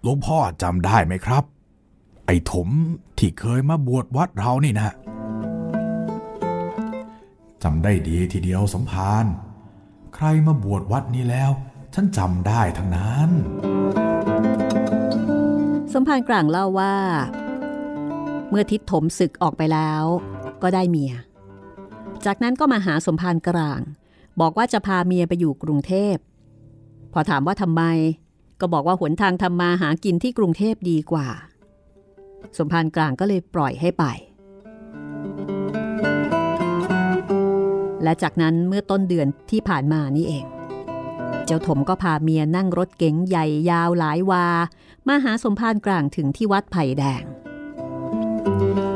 หลวงพ่อจำได้ไหมครับ ไอ้ถมที่เคยมาบวชวัดเรานี่นะจำได้ดีทีเดียวสมภารใครมาบวชวัดนี้แล้ว ฉันจำได้ทั้งนั้น สมภารกลางเล่าว่า เมื่อทิศถมศึกออกไปแล้ว ก็ได้เมีย จากนั้นก็มาหาสมภารกลาง บอกว่าจะพาเมียไปอยู่กรุงเทพ พอถามว่าทำไม ก็บอกว่าหนทางทำมาหากินที่กรุงเทพดีกว่า สมภารกลางก็เลยปล่อยให้ไป และจากนั้นเมื่อต้นเดือนที่ผ่านมานี่เอง เจ้าถมก็พาเมียนั่งรถเก๋งใหญ่ยาวหลายวา มาหาสมภารกลางถึงที่วัดไผ่แดง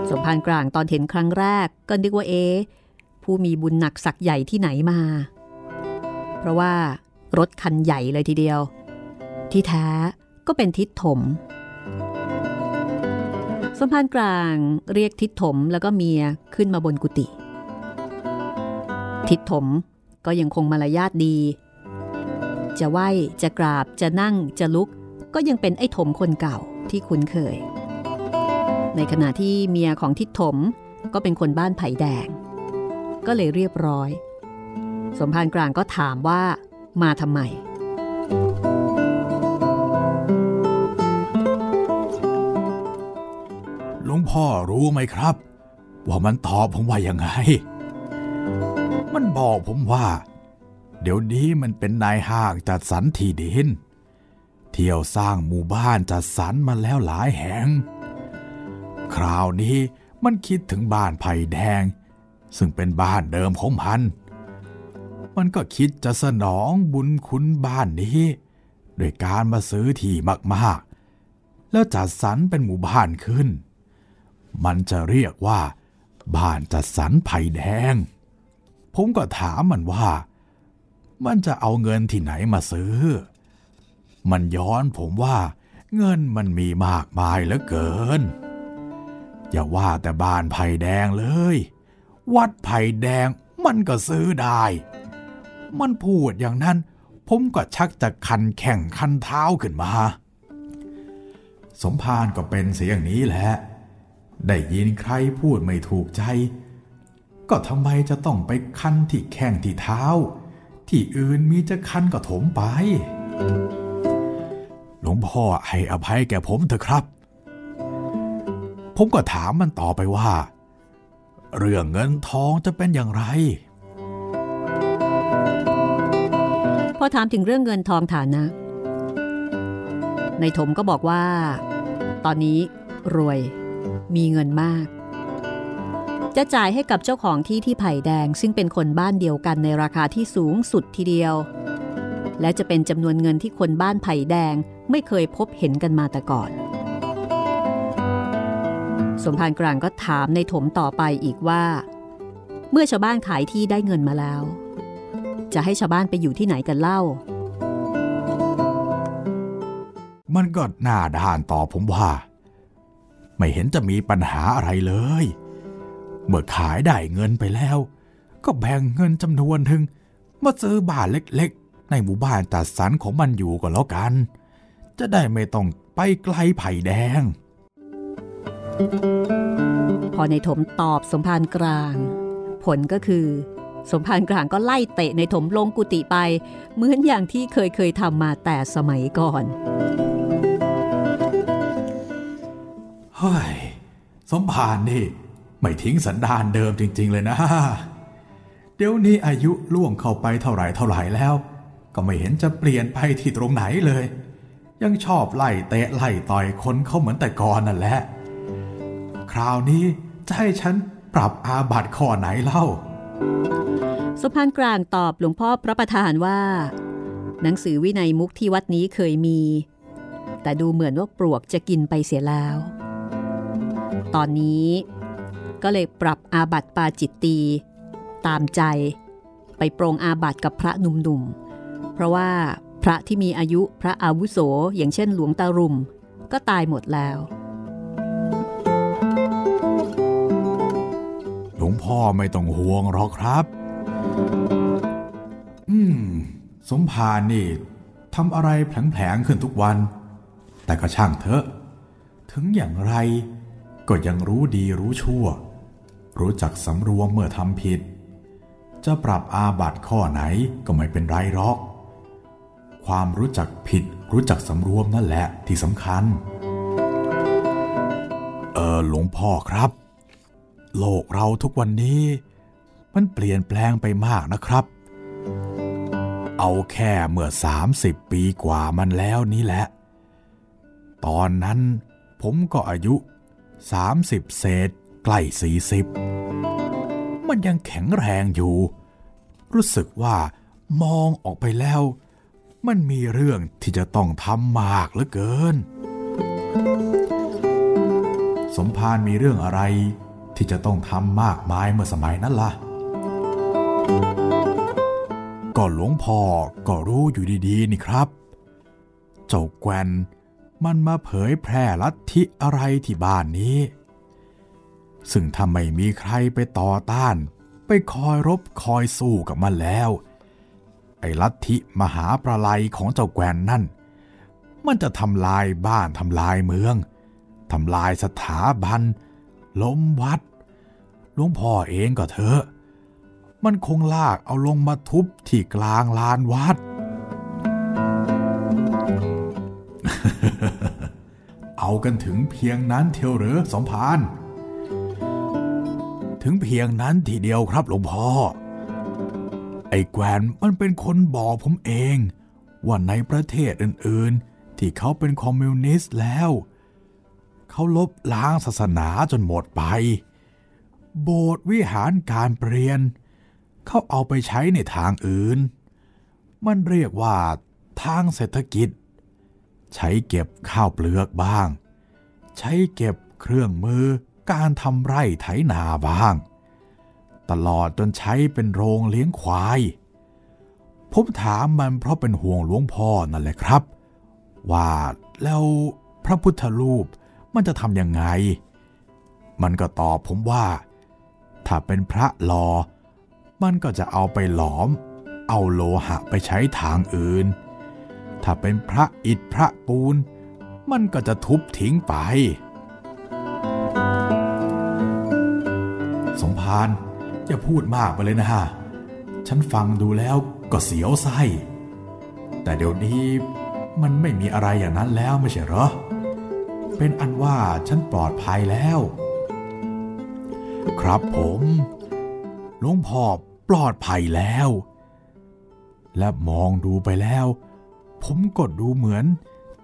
สมภารกลางตอนเห็นครั้งแรกก็นึกว่าเอ๊ะผู้มีบุญหนักสักใหญ่ที่ไหนมา เพราะว่ารถคันใหญ่เลยทีเดียว ที่แท้ก็เป็นทิศถม สมภารกลางเรียกทิศถมแล้วก็เมียขึ้นมาบนกุฏิ ทิศถมก็ยังคงมารยาทดี จะไหวจะกราบจะนั่งจะลุก ก็ยังเป็นไอ้ถมคนเก่าที่คุ้นเคย ในขณะที่เมียของทิศถมก็เป็นคนบ้านไผ่แดง ก็เลยเรียบร้อย สมภารกลางก็ถามว่ามาทำไม งพ่อรู้ไหมครับ ว่ามันตอบผมว่ายังไง มันบอกผมว่า เดี๋ยวนี้มันเป็นนายห้างจัดสรรที่ดิน เที่ยวสร้างหมู่บ้านจัดสรรมาแล้วหลายแห่ง คราวนี้มันคิดถึงบ้านไผ่แดง ซึ่งเป็นบ้านเดิมของมัน มันก็คิดจะสนองบุญคุณบ้านนี้โดยการมาซื้อที่มากๆ แล้วจัดสรรเป็นหมู่บ้านขึ้น มันจะเรียกว่า บ้านจัดสรรไผ่แดง ผมก็ถามมันว่า มันจะเอาเงินที่ไหนมาซื้อ มันย้อนผมว่าเงินมันมีมากมายเหลือเกิน อย่าว่าแต่บ้านไผ่แดงเลย วัดไผ่แดงมันก็ซื้อได้ มันพูดอย่างนั้น ผมก็ชักจะคันแข่งคันเท้าขึ้นมา สมภารก็เป็นเสียงนี้แหละ ได้ยินใครพูดไม่ถูกใจ ก็ทำไมจะต้องไปคันที่แข้งที่เท้า ที่อื่นมีจะคันก็ถมไป หลวงพ่อให้อภัยแก่ผมเถอะครับ ผมก็ถามมันต่อไปว่า เรื่องเงินทองจะเป็นอย่างไร พอถามถึงเรื่องเงินทองฐานะ ในถมก็บอกว่า ตอนนี้รวย มีเงินมาก จะจ่ายให้กับเจ้าของที่ที่ไผ่แดงซึ่งเป็นคนบ้านเดียวกันในราคาที่สูงสุดทีเดียว และจะเป็นจำนวนเงินที่คนบ้านไผ่แดงไม่เคยพบเห็นกันมาแต่ก่อน สมภารกลางก็ถามในถมต่อไปอีกว่า เมื่อชาวบ้านขายที่ได้เงินมาแล้ว จะให้ชาวบ้านไปอยู่ที่ไหนกันเล่ามันก็หน้าด้านต่อผมว่า ไม่เห็นจะมีปัญหาอะไรเลย เมื่อขายได้เงินไปแล้ว ก็แบ่งเงินจำนวนหนึ่งมาซื้อบ้านเล็กๆ ในหมู่บ้านจัดสรรของมันอยู่ก็แล้วกัน จะได้ไม่ต้องไปไกลไผ่แดง พอในถมตอบสมภารกลาง ผลก็คือ สมภารกลางก็ไล่เตะในถมลงกุฏิไป เหมือนอย่างที่เคยเคยทำมาแต่สมัยก่อน เฮ้ย สมภารนี่ ไม่ทิ้งสันดานเดิมจริง ๆ เลยนะ เดี๋ยวนี้อายุล่วงเข้าไปเท่าไหร่เท่าไหร่แล้ว ก็ไม่เห็นจะเปลี่ยนไปที่ตรงไหนเลย ยังชอบไล่เตะไล่ต่อยคนเขาเหมือนแต่ก่อนนั่นแหละ คราวนี้จะให้ฉันปรับอาบัติข้อไหนเล่าสมภารกลางตอบหลวงพ่อพระประธานว่า หนังสือวินัยมุกที่วัดนี้เคยมี แต่ดูเหมือนว่าปลวกจะกินไปเสียแล้ว ตอนนี้ ก็เลยปรับอาบัติปาจิตตีตามใจ ไปปรงอาบัติกับพระหนุ่มๆ เพราะว่าพระที่มีอายุพระอาวุโสอย่างเช่นหลวงตารุม ก็ตายหมดแล้ว หลวงพ่อไม่ต้องห่วงหรอกครับ อืม สมภารนี่ทำอะไรแผลงๆขึ้นทุกวัน แต่ก็ช่างเถอะ ถึงอย่างไร ก็ยังรู้ดีรู้ชั่ว รู้จักสำรวมเมื่อทำผิด จะปรับอาบัติข้อไหนก็ไม่เป็นไรหรอก ความรู้จักผิดรู้จักสำรวมนั่นแหละที่สำคัญ เออหลวงพ่อครับ โลกเราทุกวันนี้ มันเปลี่ยนแปลงไปมากนะครับ เอาแค่เมื่อ 30 ปีกว่ามันแล้วนี่แหละ ตอนนั้นผมก็อายุ 30 เศษ ใกล้ 40 มันยังแข็งแรงอยู่ รู้สึกว่ามองออกไปแล้ว มันมีเรื่องที่จะต้องทำมากเหลือเกิน สมภารมีเรื่องอะไรที่จะต้องทำมากมายเมื่อสมัยนั้นล่ะก็หลวงพ่อก็รู้อยู่ดีๆนี่ครับ เจ้าแกวน มันมาเผยแพร่ลัทธิอะไรที่บ้านนี้ ซึ่งถ้าไม่มีใครไปต่อต้าน ไปคอยรบคอยสู้กับมันแล้ว ไอ้ลัทธิมหาประไลของเจ้าแกวนนั่น มันจะทำลายบ้านทำลายเมืองทำลายสถาบัน ล้มวัดหลวงพ่อเองก็เถอะ มันคงลากเอาลงมาทุบที่กลางลานวัด เอากันถึงเพียงนั้นเทียวหรือสมภารถึงเพียงนั้นทีเดียวครับหลวงพ่อ ไอ้แกวนมันเป็นคนบอกผมเอง ว่าในประเทศอื่นๆ ที่เขาเป็นคอมมิวนิสต์แล้ว เขาลบล้างศาสนาจนหมดไป โบสถ์วิหารการเปลี่ยน เขาเอาไปใช้ในทางอื่น มันเรียกว่าทางเศรษฐกิจ ใช้เก็บข้าวเปลือกบ้าง ใช้เก็บเครื่องมือการทำไร่ไถนาบ้าง ตลอดจนใช้เป็นโรงเลี้ยงควาย ผมถามมันเพราะเป็นห่วงหลวงพ่อนั่นแหละครับ ว่าแล้วพระพุทธรูปมันจะทำยังไง มันก็ตอบผมว่า ถ้าเป็นพระหลอ มันก็จะเอาไปหลอม เอาโลหะไปใช้ทางอื่น ถ้าเป็นพระอิฐพระปูน มันก็จะทุบทิ้งไป สมภารอย่าพูดมากไปเลยนะฮะ ฉันฟังดูแล้วก็เสียวไส้ แต่เดี๋ยวนี้มันไม่มีอะไรอย่างนั้นแล้วไม่ใช่เหรอ เป็นอันว่าฉันปลอดภัยแล้ว ครับผมหลวงพ่อปลอดภัยแล้ว และมองดูไปแล้ว ผมก็ดูเหมือน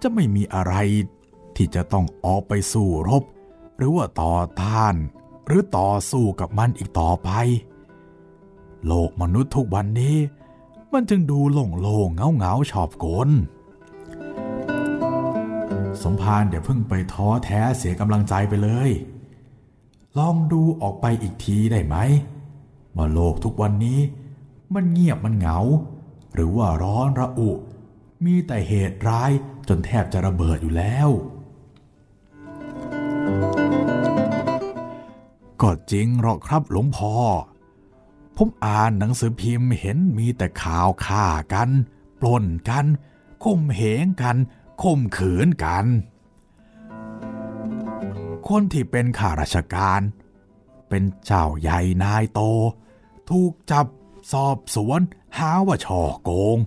จะไม่มีอะไรที่จะต้องออกไปสู้รบ หรือว่าต่อต้าน หรือต่อสู้กับมันอีกต่อไป โลกมนุษย์ทุกวันนี้ มันจึงดูโล่งโล่งเงาเงาชอบกลสมภารอย่าเพิ่งไปท้อแท้เสียกำลังใจไปเลย ลองดูออกไปอีกทีได้ไหมว่าโลกทุกวันนี้ มันเงียบมันเหงา หรือว่าร้อนระอุ มีแต่เหตุร้ายจนแทบจะระเบิดอยู่แล้ว ก็จริงหรอกครับหลวงพ่อ ผมอ่านหนังสือพิมพ์เห็นมีแต่ข่าวฆ่ากัน ปล้นกันข่มเหงกันข่มขืนกัน คนที่เป็นข้าราชการ เป็นเจ้าใหญ่นายโต ถูกจับสอบสวนหาว่าช่อโกง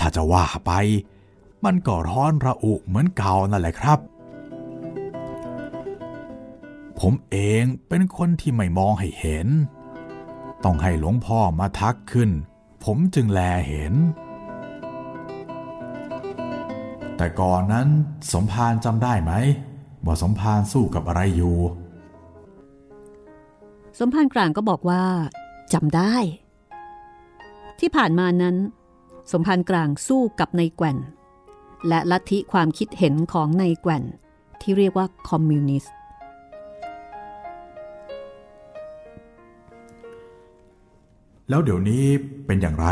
ถ้าจะว่าไป มันก็ร้อนระอุเหมือนเก่านั่นแหละครับ ผมเองเป็นคนที่ไม่มองให้เห็น ต้องให้หลวงพ่อมาทักขึ้น ผมจึงแลเห็น แต่ก่อนนั้นสมภารจำได้ไหมว่าสมภารสู้กับอะไรอยู่ สมภารกลางก็บอกว่าจำได้ ที่ผ่านมานั้น สมภารกลางสู้กับนายแกว่น และลัทธิความคิดเห็นของนายแกว่น ที่เรียกว่าคอมมิวนิสต์ แล้วเดี๋ยวนี้เป็นอย่างไร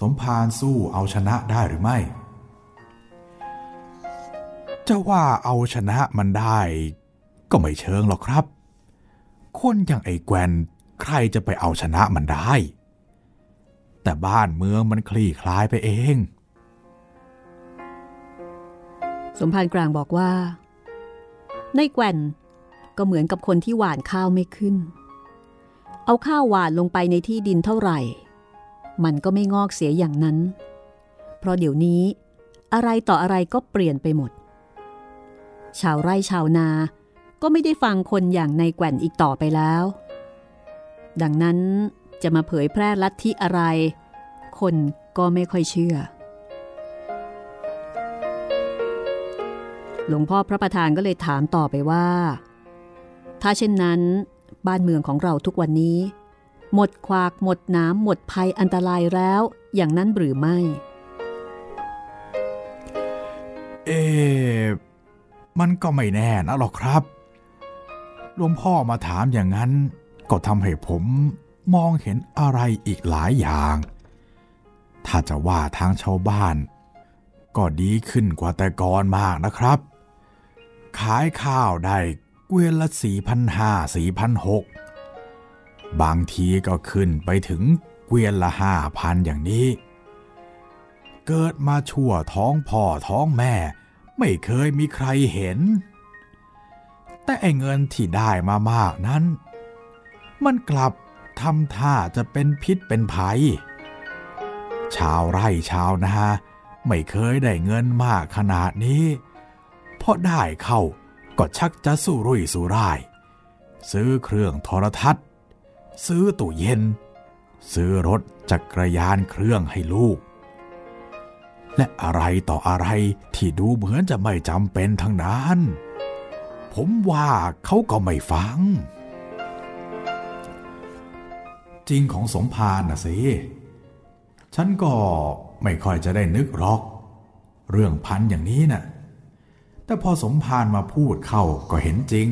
สมภารสู้เอาชนะได้หรือไม่ จะว่าเอาชนะมันได้ ก็ไม่เชิงหรอกครับ คนอย่างไอ้แกวนใครจะไปเอาชนะมันได้ แต่บ้านเมืองมันคลี่คลายไปเอง สมภารกลางบอกว่า ในแกว่นก็เหมือนกับคนที่หว่านข้าวไม่ขึ้น เอาข้าวหวานลงไปในที่ดินเท่าไหร่ มันก็ไม่งอกเสียอย่างนั้น เพราะเดี๋ยวนี้ อะไรต่ออะไรก็เปลี่ยนไปหมด ชาวไร่ชาวนาก็ไม่ได้ฟังคนอย่างในแกว่นอีกต่อไปแล้ว ดังนั้น จะมาเผยแพร่ลัทธิอะไร คนก็ไม่ค่อยเชื่อ หลวงพ่อพระประธานก็เลยถามต่อไปว่า ถ้าเช่นนั้น บ้านเมืองของเราทุกวันนี้ หมดควากหมดน้ำหมดภัยอันตรายแล้ว อย่างนั้นหรือไม่ เอ๊มันก็ไม่แน่นะหรอกครับ หลวงพ่อมาถามอย่างนั้น ก็ทำให้ผม มองเห็นอะไรอีกหลายอย่าง ถ้าจะว่าทางชาวบ้าน ก็ดีขึ้นกว่าแต่ก่อนมากนะครับ ขายข้าวได้เกวียนละสี่พันห้าสี่พันหกบางทีก็ขึ้นไปถึงเกวียนละห้าพันอย่างนี้ เกิดมาชั่วท้องพ่อท้องแม่ ไม่เคยมีใครเห็น แต่ไอเงินที่ได้มามากนั้น มันกลับ ทำท่าจะเป็นพิษเป็นภัย ชาวไร่ชาวนาไม่เคยได้เงินมากขนาดนี้เพราะได้เข้าก็ชักจะสู้รุ่ยสู้ร่าย ซื้อเครื่องโทรทัศน์ ซื้อตู้เย็น ซื้อรถจักรยานเครื่องให้ลูก และอะไรต่ออะไรที่ดูเหมือนจะไม่จำเป็นทั้งนั้น ผมว่าเขาก็ไม่ฟัง จริงของสมภารน่ะสิ ฉันก็ไม่ค่อยจะได้นึกหรอก เรื่องพันอย่างนี้น่ะ แต่พอสมภารมาพูดเข้าก็เห็นจริง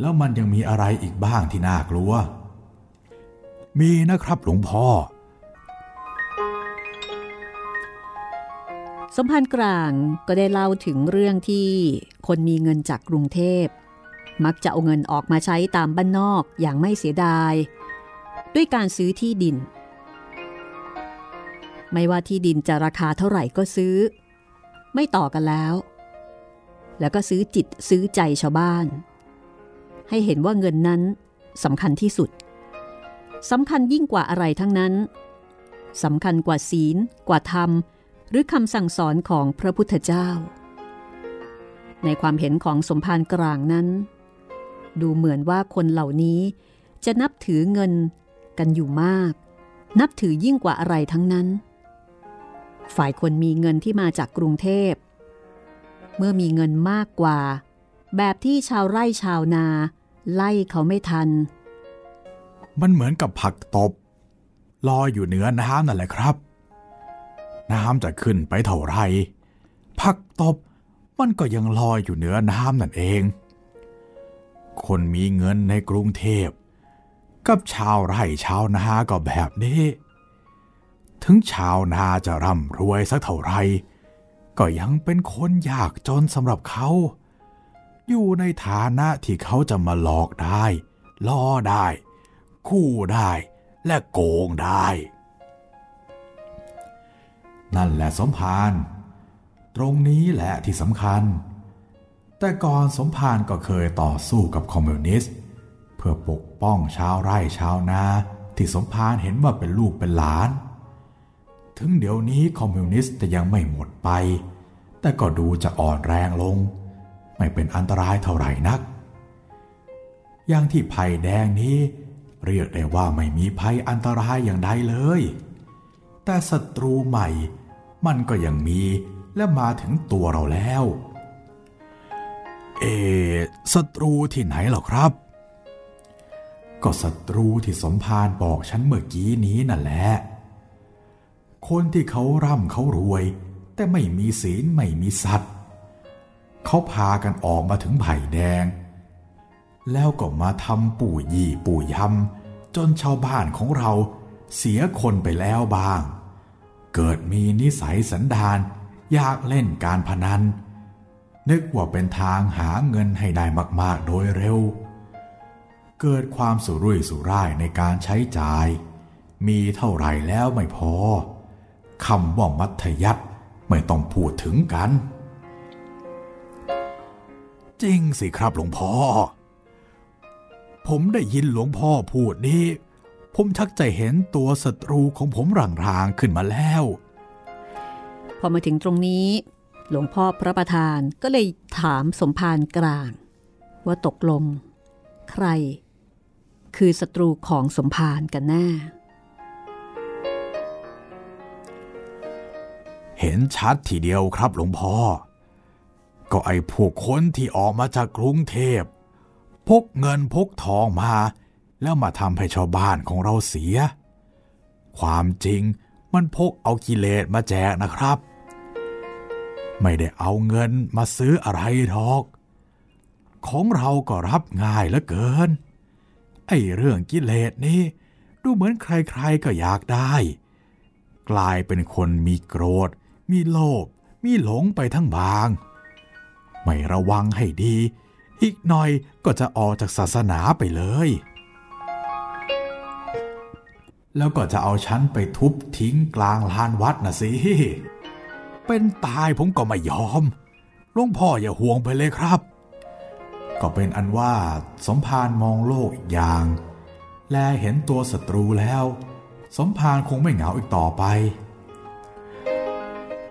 แล้วมันยังมีอะไรอีกบ้างที่น่ากลัว มีนะครับหลวงพ่อ สมภารกลางก็ได้เล่าถึงเรื่องที่คนมีเงินจากกรุงเทพ มักจะเอาเงินออกมาใช้ตามบ้านนอกอย่างไม่เสียดาย ด้วยการซื้อที่ดิน ไม่ว่าที่ดินจะราคาเท่าไหร่ก็ซื้อ ไม่ต่อกันแล้ว แล้วก็ซื้อจิตซื้อใจชาวบ้าน ให้เห็นว่าเงินนั้นสำคัญที่สุดสำคัญยิ่งกว่าอะไรทั้งนั้นสำคัญกว่าศีล กว่าธรรม หรือคำสั่งสอนของพระพุทธเจ้า ในความเห็นของสมภารกลางนั้น ดูเหมือนว่าคนเหล่านี้จะนับถือเงิน กันอยู่มาก นับถือยิ่งกว่าอะไรทั้งนั้น ฝ่ายคนมีเงินที่มาจากกรุงเทพ เมื่อมีเงินมากกว่า แบบที่ชาวไร่ชาวนา ไล่เขาไม่ทัน มันเหมือนกับผักตบ ลอยอยู่เหนือน้ำนั่นแหละครับ น้ำจะขึ้นไปเท่าไร ผักตบมันก็ยังลอยอยู่เหนือน้ำนั่นเอง คนมีเงินในกรุงเทพ กับชาวไร่ชาวนาก็แบบนี้ ถึงชาวนาจะร่ำรวยสักเท่าไร ก็ยังเป็นคนยากจนสำหรับเขา อยู่ในฐานะที่เขาจะมาหลอกได้ ล่อได้ คู่ได้และโกงได้ นั่นแหละสมภารตรงนี้แหละที่สำคัญ แต่ก่อนสมภารก็เคยต่อสู้กับคอมมิวนิสต์ เพื่อปกป้องชาวไร่ชาวนาที่สมภารเห็นว่าเป็นลูกเป็นหลาน ถึงเดี๋ยวนี้คอมมิวนิสต์จะยังไม่หมดไป แต่ก็ดูจะอ่อนแรงลง ไม่เป็นอันตรายเท่าไหร่นัก อย่างที่ภัยแดงนี้ เรียกได้ว่าไม่มีภัยอันตรายอย่างใดเลย แต่ศัตรูใหม่มันก็ยังมีและมาถึงตัวเราแล้ว เอศัตรูที่ไหนหรอครับ ก็ศัตรูที่สมภารบอกฉันเมื่อกี้นี้นั่นแหละ คนที่เขาร่ำเขารวย แต่ไม่มีศีลไม่มีสัตว์เขาพากันออกมาถึงไผ่แดง แล้วก็มาทำปู่ยี่ปู่ยำจนชาวบ้านของเราเสียคนไปแล้วบ้าง เกิดมีนิสัยสันดานอยากเล่นการพนัน นึกว่าเป็นทางหาเงินให้ได้มาก ๆ โดยเร็ว เกิดความสุรุ่ยสุร่ายในการใช้จ่าย มีเท่าไหร่แล้วไม่พอคำว่ามัธยัติไม่ต้องพูดถึงกัน จริงสิครับหลวงพ่อ ผมได้ยินหลวงพ่อพูดนี้ ผมชักจะเห็นตัวศัตรูของผมรางๆขึ้นมาแล้ว พอมาถึงตรงนี้ หลวงพ่อพระประธานก็เลยถามสมภารกลาง ว่าตกลง ใคร คือศัตรูของสมภารกันแน่ เห็นชัดทีเดียวครับหลวงพ่อ ก็ไอ้พวกคนที่ออกมาจากกรุงเทพพกเงินพกทองมา แล้วมาทำให้ชาวบ้านของเราเสีย ความจริงมันพกเอากิเลสมาแจกนะครับ ไม่ได้เอาเงินมาซื้ออะไรหรอก ของเราก็รับง่ายเหลือเกิน ไอ้เรื่องกิเลสนี้ ดูเหมือนใครๆก็อยากได้ กลายเป็นคนมีโกรธ มีโลภมีหลงไปทั้งบาง ไม่ระวังให้ดี อีกหน่อยก็จะออกจากศาสนาไปเลย แล้วก็จะเอาฉันไปทุบทิ้งกลางลานวัดนะสิ เป็นตายผมก็ไม่ยอมหลวงพ่ออย่าห่วงไปเลยครับ ก็เป็นอันว่าสมภารมองโลกอีกอย่าง แลเห็นตัวศัตรูแล้ว สมภารคงไม่เหงาอีกต่อไป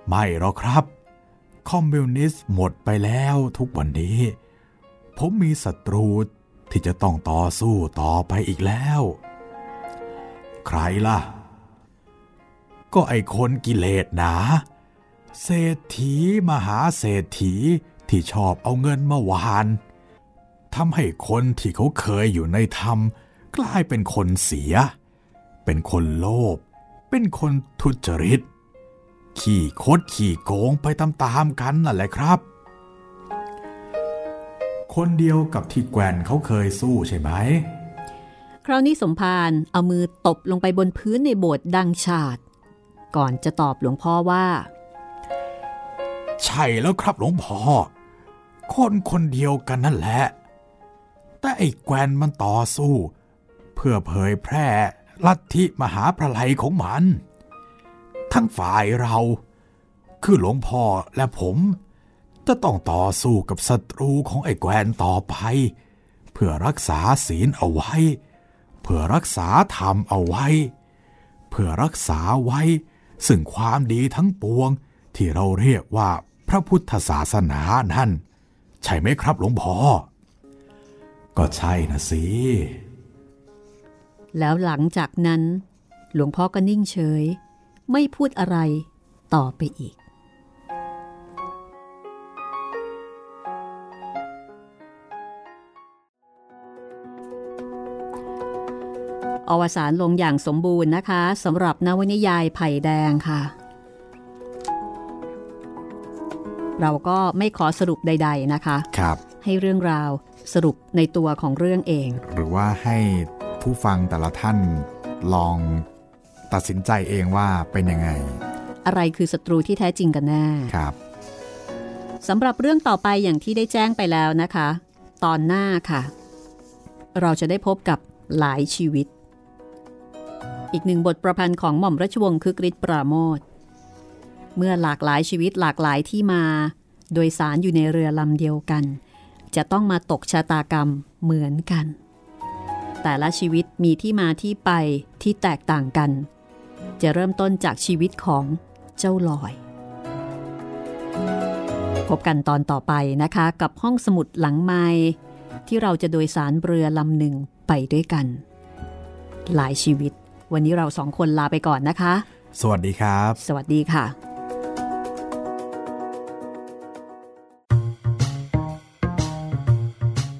ไม่หรอกครับ คอมมิวนิสต์หมดไปแล้วทุกวันนี้ ผมมีศัตรูที่จะต้องต่อสู้ต่อไปอีกแล้ว ใครล่ะ ก็ไอคนกิเลสหนาเศรษฐีมหาเศรษฐีที่ชอบเอาเงินมาวาน ทำให้คนที่เขาเคยอยู่ในธรรม กลายเป็นคนเสีย เป็นคนโลภ เป็นคนทุจริต ขี่คดขี่โกงไปตามๆกันนั่นแหละครับ คนเดียวกับที่แกวนเขาเคยสู้ใช่ไหม คราวนี้สมภารเอามือตบลงไปบนพื้นในโบสถ์ดังฉาด ก่อนจะตอบหลวงพ่อว่า ใช่แล้วครับหลวงพ่อคนคนเดียวกันนั่นแหละ แต่ไอ้แกวนมันต่อสู้ เพื่อเผยแพร่ลัทธิมหาประไลของมัน ทั้งฝ่ายเรา คือหลวงพ่อและผม จะต้องต่อสู้กับศัตรูของไอ้แกวนต่อไป เพื่อรักษาศีลเอาไว้ เพื่อรักษาธรรมเอาไว้ เพื่อรักษาไว้ ซึ่งความดีทั้งปวงที่เราเรียกว่าพระพุทธศาสนานั่น ใช่ไหมครับหลวงพ่อ ก็ใช่นะสิ แล้วหลังจากนั้น หลวงพ่อก็นิ่งเฉย ไม่พูดอะไรต่อไปอีก อวสานลงอย่างสมบูรณ์นะคะสำหรับนวนิยายไผ่แดงค่ะ เราก็ไม่ขอสรุปใด ๆนะคะ ครับ ให้เรื่องราวสรุปในตัวของเรื่องเอง หรือว่าให้ผู้ฟังแต่ละท่านลองตัดสินใจเองว่าเป็นยังไง อะไรคือศัตรูที่แท้จริงกันแน่ครับสำหรับเรื่องต่อไปอย่างที่ได้แจ้งไปแล้วนะคะ ตอนหน้าค่ะ เราจะได้พบกับหลายชีวิต อีกหนึ่งบทประพันธ์ของหม่อมราชวงศ์คึกฤทธิ์ปราโมทเมื่อหลากหลายชีวิตหลากหลายที่มา โดยสารอยู่ในเรือลำเดียวกัน จะต้องมาตกชะตากรรมเหมือนกัน แต่ละชีวิตมีที่มาที่ไปที่แตกต่างกัน จะเริ่มต้นจากชีวิตของเจ้าลอย พบกันตอนต่อไปนะคะ กับห้องสมุดหลังไม้ที่เราจะโดยสารเรือลำหนึ่งไปด้วยกัน หลายชีวิต วันนี้เราสองคนลาไปก่อนนะคะ สวัสดีครับ สวัสดีค่ะ